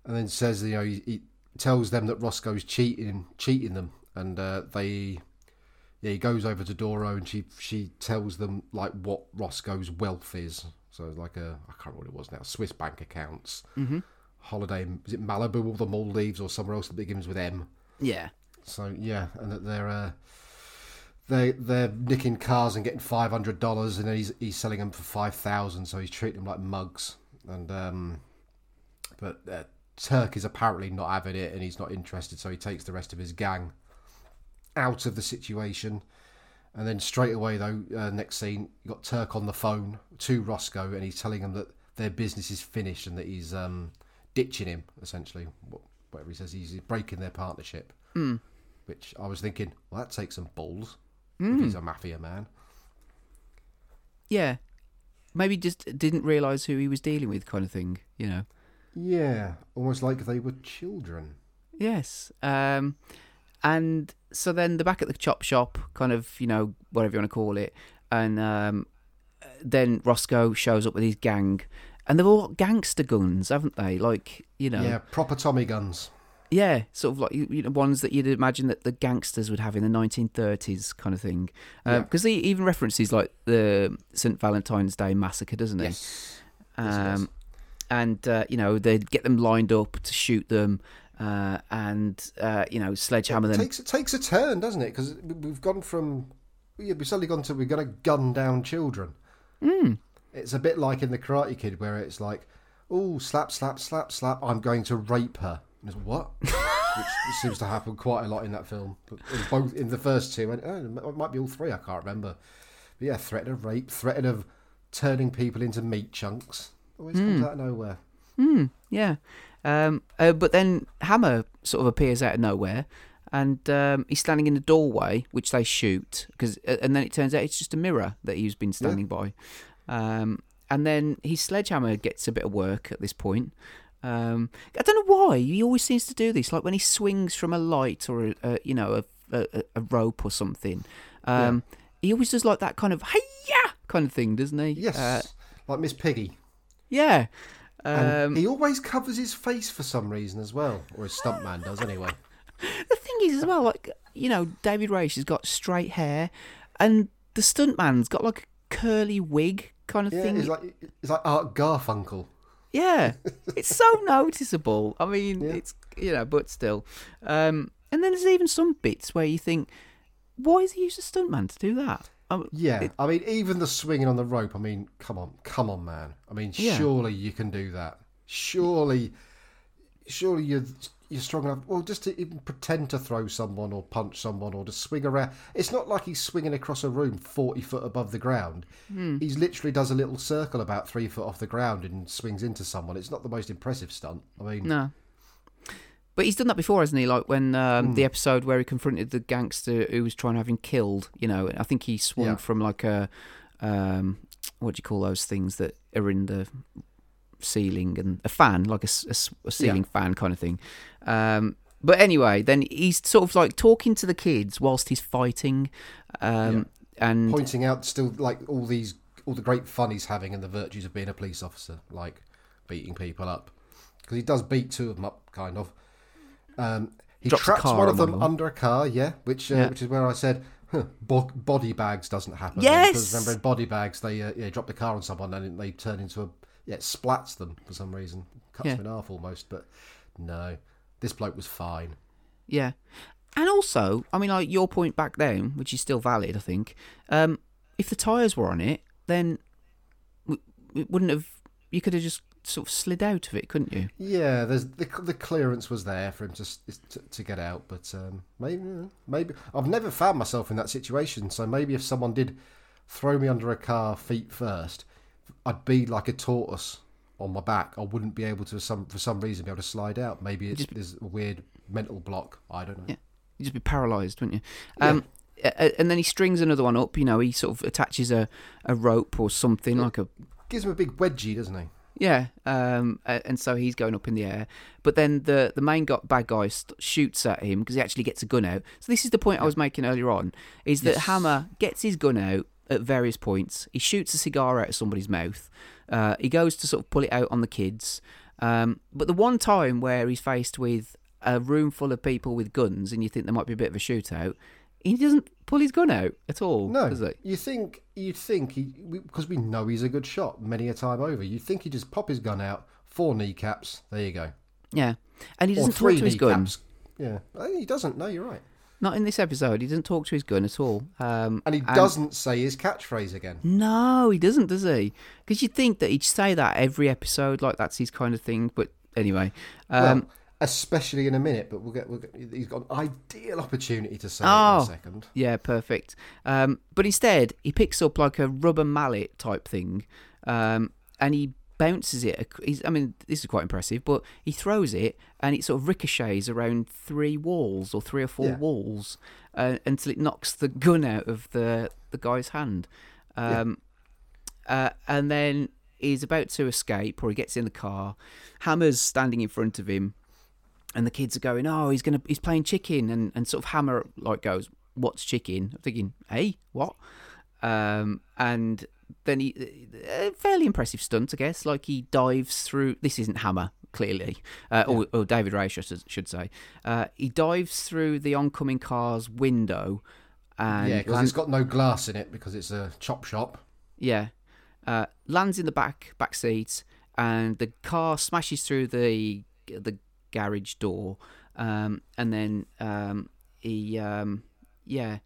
and then says you know he, he tells them that Roscoe's cheating cheating them, and uh, they yeah he goes over to Doreau and she she tells them like what Roscoe's wealth is. So like a I can't remember what it was now Swiss bank accounts, mm-hmm. holiday is it Malibu or the Maldives or somewhere else that begins with M. Yeah. So yeah, and that they're uh, they they're nicking cars and getting five hundred dollars, and then he's he's selling them for five thousand. So he's treating them like mugs. And um, but uh, Turk is apparently not having it, and he's not interested. So he takes the rest of his gang out of the situation. And then straight away, though, uh, next scene, you got Turk on the phone to Roscoe, and he's telling him that their business is finished and that he's um, ditching him, essentially. Whatever he says, he's breaking their partnership. Mm. Which I was thinking, well, that takes some balls if he's a mafia man. Yeah. Maybe just didn't realise who he was dealing with, kind of thing, you know. Yeah, almost like they were children. Yes. Um, and so then the back at the chop shop, kind of, you know, whatever you want to call it, and um, then Roscoe shows up with his gang, and they've all got gangster guns, haven't they? Like, you know, Yeah, proper Tommy guns. yeah, sort of like you know ones that you'd imagine that the gangsters would have in the 1930s, kind of thing. Yeah. Because he even references like the St Valentine's Day massacre, doesn't he? Yes. Yes, he does. um, and uh, you know they'd get them lined up to shoot them, uh, and uh, you know sledgehammer It them. takes it takes a turn, doesn't it? Because we've gone from yeah, we've suddenly gone to we're going to gun down children. Mm. It's a bit like in the Karate Kid where it's like, oh, slap, slap, slap, slap. I'm going to rape her. And it's what? (laughs) Which seems to happen quite a lot in that film. But in both in the first two, and oh, it might be all three. I can't remember. But yeah, threat of rape, threat of turning people into meat chunks. Always comes out of nowhere. Mm, yeah. Um, uh, but then Hammer sort of appears out of nowhere, and um, he's standing in the doorway, which they shoot. Because and then it turns out it's just a mirror that he's been standing by. Um, and then his sledgehammer gets a bit of work at this point. Um, I don't know why he always seems to do this. Like when he swings from a light or a, a you know a, a, a rope or something. Um, He always does like that kind of hey yeah kind of thing, doesn't he? Yes, Uh, like Miss Piggy. yeah. And Um, he always covers his face for some reason as well, or his stuntman does anyway. (laughs) The thing is, as well, like you know, David Rasche has got straight hair, and the stuntman's got like a curly wig kind of Yeah, thing. it's like it's like Art Garfunkel. yeah, (laughs) it's so noticeable. I mean, Yeah. it's you know, but still. Um, and then there's even some bits where you think, why is he use a stuntman to do that? Um, Yeah, it- I mean, even the swinging on the rope. I mean, come on, come on, man. I mean, Yeah. surely you can do that. Surely, surely you're you're strong enough. Well, just to even pretend to throw someone or punch someone or to swing around. It's not like he's swinging across a room forty foot above the ground. Hmm. He's literally does a little circle about three foot off the ground and swings into someone. It's not the most impressive stunt. I mean, No. But he's done that before, hasn't he? Like when um, Hmm. the episode where he confronted the gangster who was trying to have him killed. You know, I think he swung Yeah. from like a um, what do you call those things that are in the ceiling and a fan, like a ceiling fan kind of thing. Um, but anyway, then he's sort of like talking to the kids whilst he's fighting, um, and pointing out still like all these all the great fun he's having and the virtues of being a police officer, like beating people up because he does beat two of them up, kind of. Um, he Drops traps one of them under a car, yeah, which uh, Yeah. which is where I said huh, bo- body bags doesn't happen. Yes! because remember in body bags they uh, yeah drop the car on someone and they turn into a yeah it splats them for some reason, cuts Yeah. them in half almost. But no, this bloke was fine. Yeah. And also, I mean, like your point back then, which is still valid, I think. Um, if the tyres were on it, then it wouldn't have. You could have just sort of slid out of it, couldn't you? Yeah, there's the the clearance was there for him to to, to get out, but um, maybe maybe I've never found myself in that situation. So maybe if someone did throw me under a car feet first, I'd be like a tortoise on my back. I wouldn't be able to some for some reason be able to slide out. Maybe it's, Just- there's a weird mental block. I don't know. Yeah. You'd just be paralysed, wouldn't you? Um, a- And then he strings another one up. You know, he sort of attaches a, a rope or something like a Gives him a big wedgie, doesn't he? Yeah, um, and so he's going up in the air. But then the the main guy, bad guy st- shoots at him because he actually gets a gun out. So this is the point I was making earlier on: is that Yes. Hammer gets his gun out at various points. He shoots a cigar out of somebody's mouth. Uh, he goes to sort of pull it out on the kids. Um, but the one time where he's faced with a room full of people with guns and you think there might be a bit of a shootout, he doesn't pull his gun out at all, No, does he? you think you'd think he because we know he's a good shot many a time over. You'd think he'd just pop his gun out, four kneecaps. There you go. Yeah. And he doesn't talk to his gun. kneecaps. Yeah, Uh, he doesn't. No, you're right. Not in this episode. He doesn't talk to his gun at all. Um, And he doesn't say his catchphrase again. No, he doesn't, does he? Because you'd think that he'd say that every episode, like that's his kind of thing. But anyway, um, well, especially in a minute, but we'll get, we'll get. He's got an ideal opportunity to say it in Oh. a second. yeah, perfect. Um, but instead, he picks up like a rubber mallet type thing, um, and he bounces it. He's, I mean, this is quite impressive, but he throws it, and it sort of ricochets around three walls or three or four Yeah. walls uh, until it knocks the gun out of the the guy's hand. Um, uh, and then he's about to escape, or he gets in the car. Hammer's standing in front of him, and the kids are going, "Oh, he's gonna, he's playing chicken," and and sort of Hammer like goes, "What's chicken?" I'm thinking, "Hey, what?" Um, and then he, a fairly impressive stunt, I guess. Like he dives through. This isn't Hammer, clearly, uh, or, or David Ray should, should say. Uh, he dives through the oncoming car's window, and yeah, because it's got no glass in it because it's a chop shop. yeah. Uh, lands in the back back seat, and the car smashes through the the garage door, um, and then um, he um, yeah.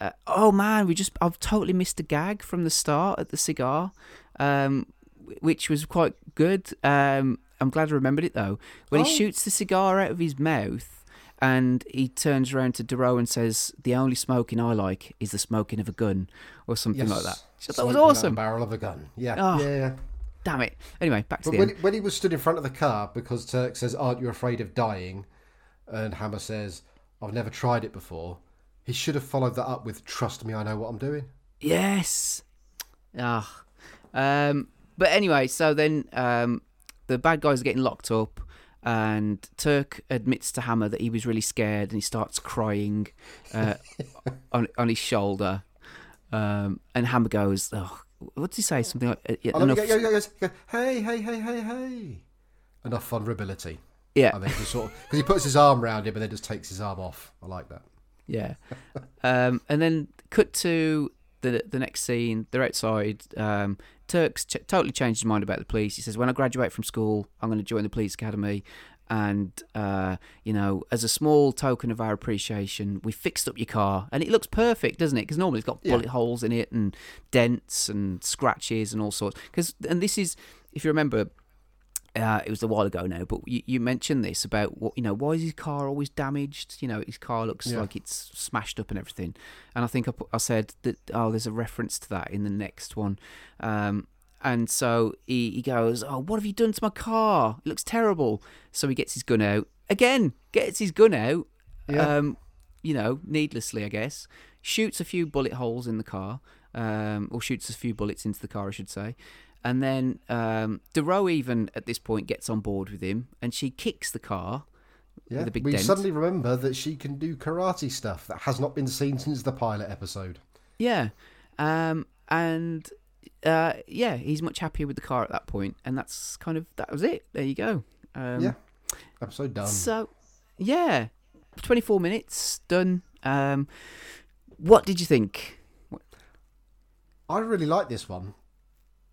Uh, oh man, we just I've totally missed a gag from the start at the cigar, um, which was quite good. Um, I'm glad I remembered it though. When Oh. he shoots the cigar out of his mouth, and he turns around to Doreau and says, "The only smoking I like is the smoking of a gun," or something like that. So that was Smoking out a awesome. barrel of a gun. Yeah, Oh. yeah, yeah. Damn it. Anyway, back to But the when, end. when he was stood in front of the car, because Turk says, "Aren't you afraid of dying?" and Hammer says, "I've never tried it before," he should have followed that up with, "Trust me, I know what I'm doing." Yes. Ah. Um. But anyway, so then um, the bad guys are getting locked up, and Turk admits to Hammer that he was really scared, and he starts crying uh, (laughs) on on his shoulder. Um, and Hammer goes, "Oh, what did he say? Something like uh, yeah, Oh, enough." he go- he goes, hey, hey, hey, hey, hey. Enough vulnerability. Yeah, And then he sort of because he puts his arm around him and then just takes his arm off. I like that. Yeah. (laughs) um, and then cut to the the next scene. They're outside. Um, Turk's ch- totally changed his mind about the police. He says, "When I graduate from school, I'm going to join the police academy." And uh, you know, as a small token of our appreciation, we fixed up your car, and it looks perfect, doesn't it? Because normally it's got Yeah. bullet holes in it and dents and scratches and all sorts. Because and this is, if you remember, uh, it was a while ago now, but you, you mentioned this about what you know. Why is his car always damaged? You know, his car looks Yeah. like it's smashed up and everything. And I think I, put, I said that oh, there's a reference to that in the next one. Um, and so he, he goes, oh, what have you done to my car? It looks terrible. So he gets his gun out again. Gets his gun out. Yeah. Um, you know, needlessly, I guess. Shoots a few bullet holes in the car, um, or shoots a few bullets into the car, I should say. And then um, Doreau even at this point gets on board with him, and she kicks the car Yeah. with a big we dent. suddenly remember that she can do karate stuff that has not been seen since the pilot episode. Yeah, um, and uh, yeah, he's much happier with the car at that point, and that's kind of that was it. There you go. Um, yeah. Episode done. So, yeah, twenty-four minutes done. Um, what did you think? I really like this one.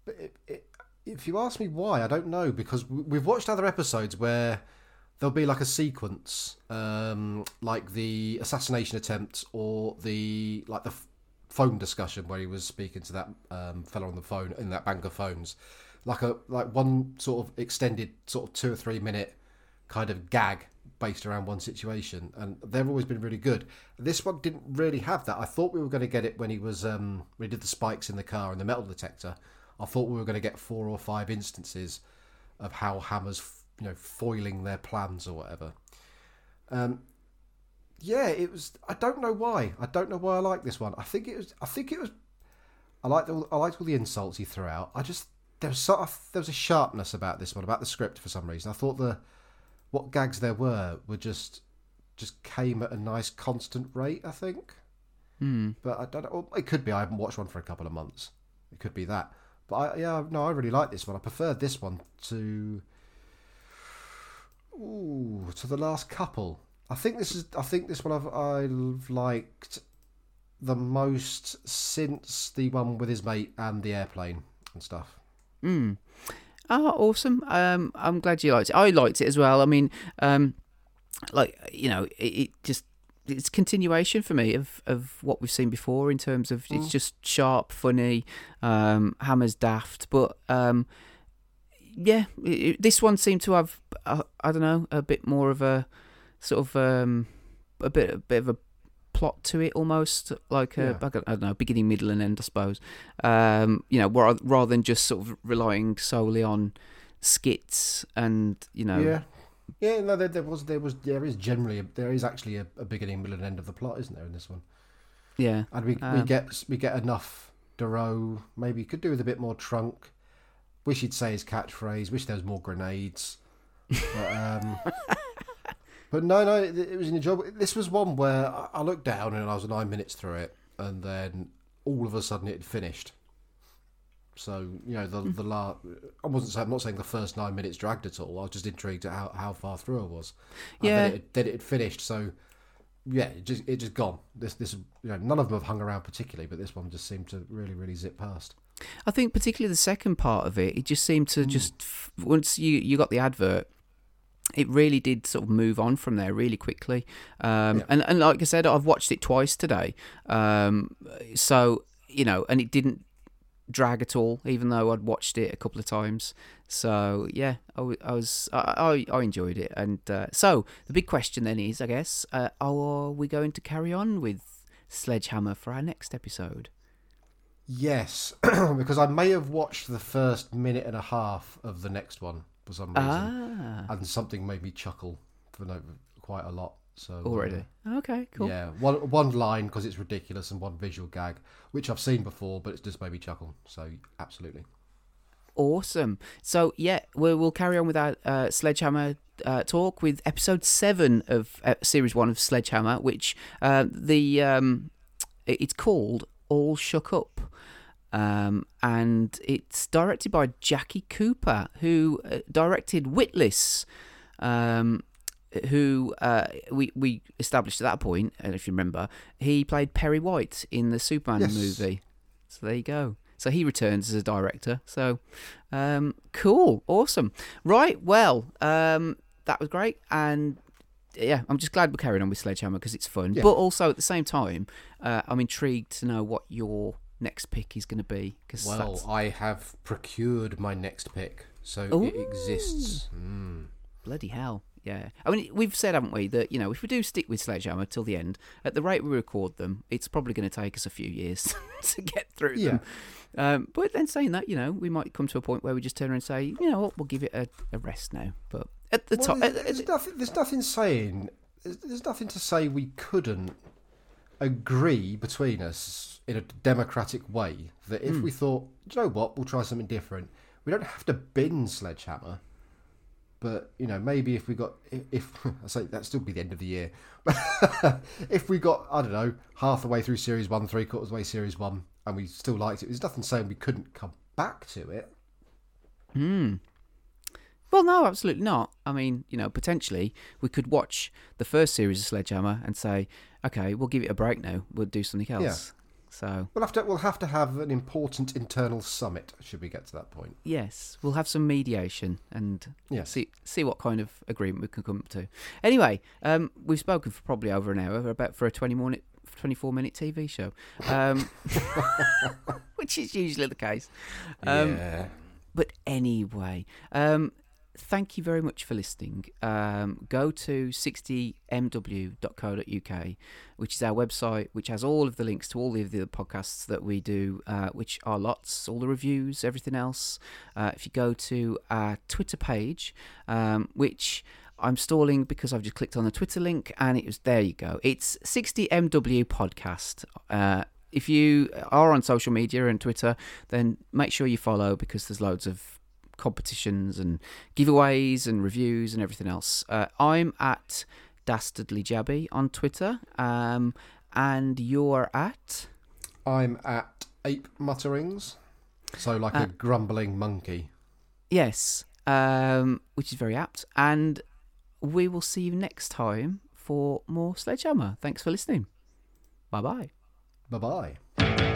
But it, it, if you ask me why, I don't know because we've watched other episodes where there'll be like a sequence, um, like the assassination attempt or the like the phone discussion where he was speaking to that um, fellow on the phone in that bank of phones, like a like one sort of extended sort of two or three minute kind of gag based around one situation, and they've always been really good. This one didn't really have that. I thought we were going to get it when he was um, when he did the spikes in the car and the metal detector. I thought we were going to get four or five instances of how Hammer's you know foiling their plans or whatever. Um, yeah, it was. I don't know why. I don't know why I like this one. I think it was. I think it was. I liked all. I liked all the insults he threw out. I just there was sort of there was a sharpness about this one about the script for some reason. I thought the what gags there were were just just came at a nice constant rate. I think. Hmm. But I don't. Know, it could be I haven't watched one for a couple of months. It could be that. But I, yeah, no, I really like this one. I prefer this one to. Ooh, to the last couple. I think this is. I think this one I've I've liked the most since the one with his mate and the airplane and stuff. Mm. Oh, awesome! Um, I'm glad you liked it. I liked it as well. I mean, um, like you know, it, it just it's continuation for me of, of what we've seen before in terms of it's Mm. just sharp, funny, um, Hammer's daft, but um, yeah, it, this one seemed to have uh, I don't know a bit more of a sort of um, a bit a bit of a plot to it almost like a, Yeah. I don't- know beginning, middle, and end I suppose. Um, you know, rather than just sort of relying solely on skits and you know Yeah. Yeah, no, there, there was, there was, there is generally, a, there is actually a, a beginning, middle, and end of the plot, isn't there, in this one? yeah And we we Um, get we get enough Doreau. Maybe could do with a bit more trunk. Wish he'd say his catchphrase. Wish there was more grenades. But, um, (laughs) but no, no, it, it was enjoyable. This was one where I, looked down and I was nine minutes through it, and then all of a sudden it had finished. So you know the hmm. the la I wasn't saying I'm not saying the first nine minutes dragged at all. I was just intrigued at how, how far through I was. And Yeah. then it, then it had finished. So yeah, it just it just gone. This this you know none of them have hung around particularly, but this one just seemed to really really zip past. I think particularly the second part of it, it just seemed to hmm. just once you you got the advert, it really did sort of move on from there really quickly. Um, Yeah. and and like I said, I've watched it twice today, um, so you know, and it didn't drag at all, even though I'd watched it a couple of times. So yeah, I, I was I, I I enjoyed it, and uh, so the big question then is, I guess, uh, are we going to carry on with Sledgehammer for our next episode? Yes, (clears throat) because I may have watched the first minute and a half of the next one for some reason, Ah, and something made me chuckle for no, quite a lot. So uh, already. Okay, cool. Yeah, one one line because it's ridiculous, and one visual gag, which I've seen before, but it's just made me chuckle. So absolutely. Awesome. So yeah, we'll, we'll carry on with our uh, Sledgehammer uh, talk with episode seven of uh, series one of Sledgehammer, which uh, the um, it's called All Shook Up. Um, and it's directed by Jackie Cooper, who uh, directed Witless, um, who uh, we we established at that point, and if you remember, he played Perry White in the Superman Yes. movie. So there you go. So he returns as a director. So um, cool, awesome. Right, well, um, that was great, and yeah, I'm just glad we're carrying on with Sledgehammer because it's fun. Yeah. But also at the same time, uh, I'm intrigued to know what your next pick is going to be because Well, I have procured my next pick, so it exists. Mm. bloody hell. Yeah, I mean we've said, haven't we, that you know if we do stick with Sledgehammer till the end, at the rate we record them, it's probably going to take us a few years (laughs) to get through them. Um, but then saying that, you know, we might come to a point where we just turn around and say, you know what, we'll give it a, a rest now. But at the Well, top, there's, there's nothing. There's nothing saying. There's, there's nothing to say we couldn't agree between us in a democratic way that if we thought, "Do you know what, we'll try something different. We don't have to bin Sledgehammer. But you know, maybe if we got, if, if (laughs) I say that'd still be the end of the year, (laughs) if we got, I don't know, half the way through series one, three quarters way series one, and we still liked it, there's nothing saying we couldn't come back to it. Hmm. Well, no, absolutely not. I mean, you know, potentially we could watch the first series of Sledgehammer and say, okay, we'll give it a break now. We'll do something else. Yeah. So, We'll have to, we'll have to have an important internal summit should we get to that point. yes, we'll have some mediation and Yes. see see what kind of agreement we can come to. Anyway, um, we've spoken for probably over an hour about for a 20 minute, 24 minute TV show, um, (laughs) (laughs) which is usually the case. Um, yeah. But anyway, um, thank you very much for listening. Um, go to 60mw.co.uk, which is our website, which has all of the links to all of the other podcasts that we do, uh, which are lots, all the reviews, everything else. Uh, if you go to our Twitter page, um, which I'm stalling because I've just clicked on the Twitter link and it was there you go. It's 60mw podcast. Uh, if you are on social media and Twitter, then make sure you follow because there's loads of competitions and giveaways and reviews and everything else. Uh, I'm at Dastardly Jabby on Twitter. Um, and you're at. I'm at ape mutterings, so like Uh, a grumbling monkey. Yes, um, which is very apt. And we will see you next time for more Sledgehammer. Thanks for listening. Bye bye. Bye bye.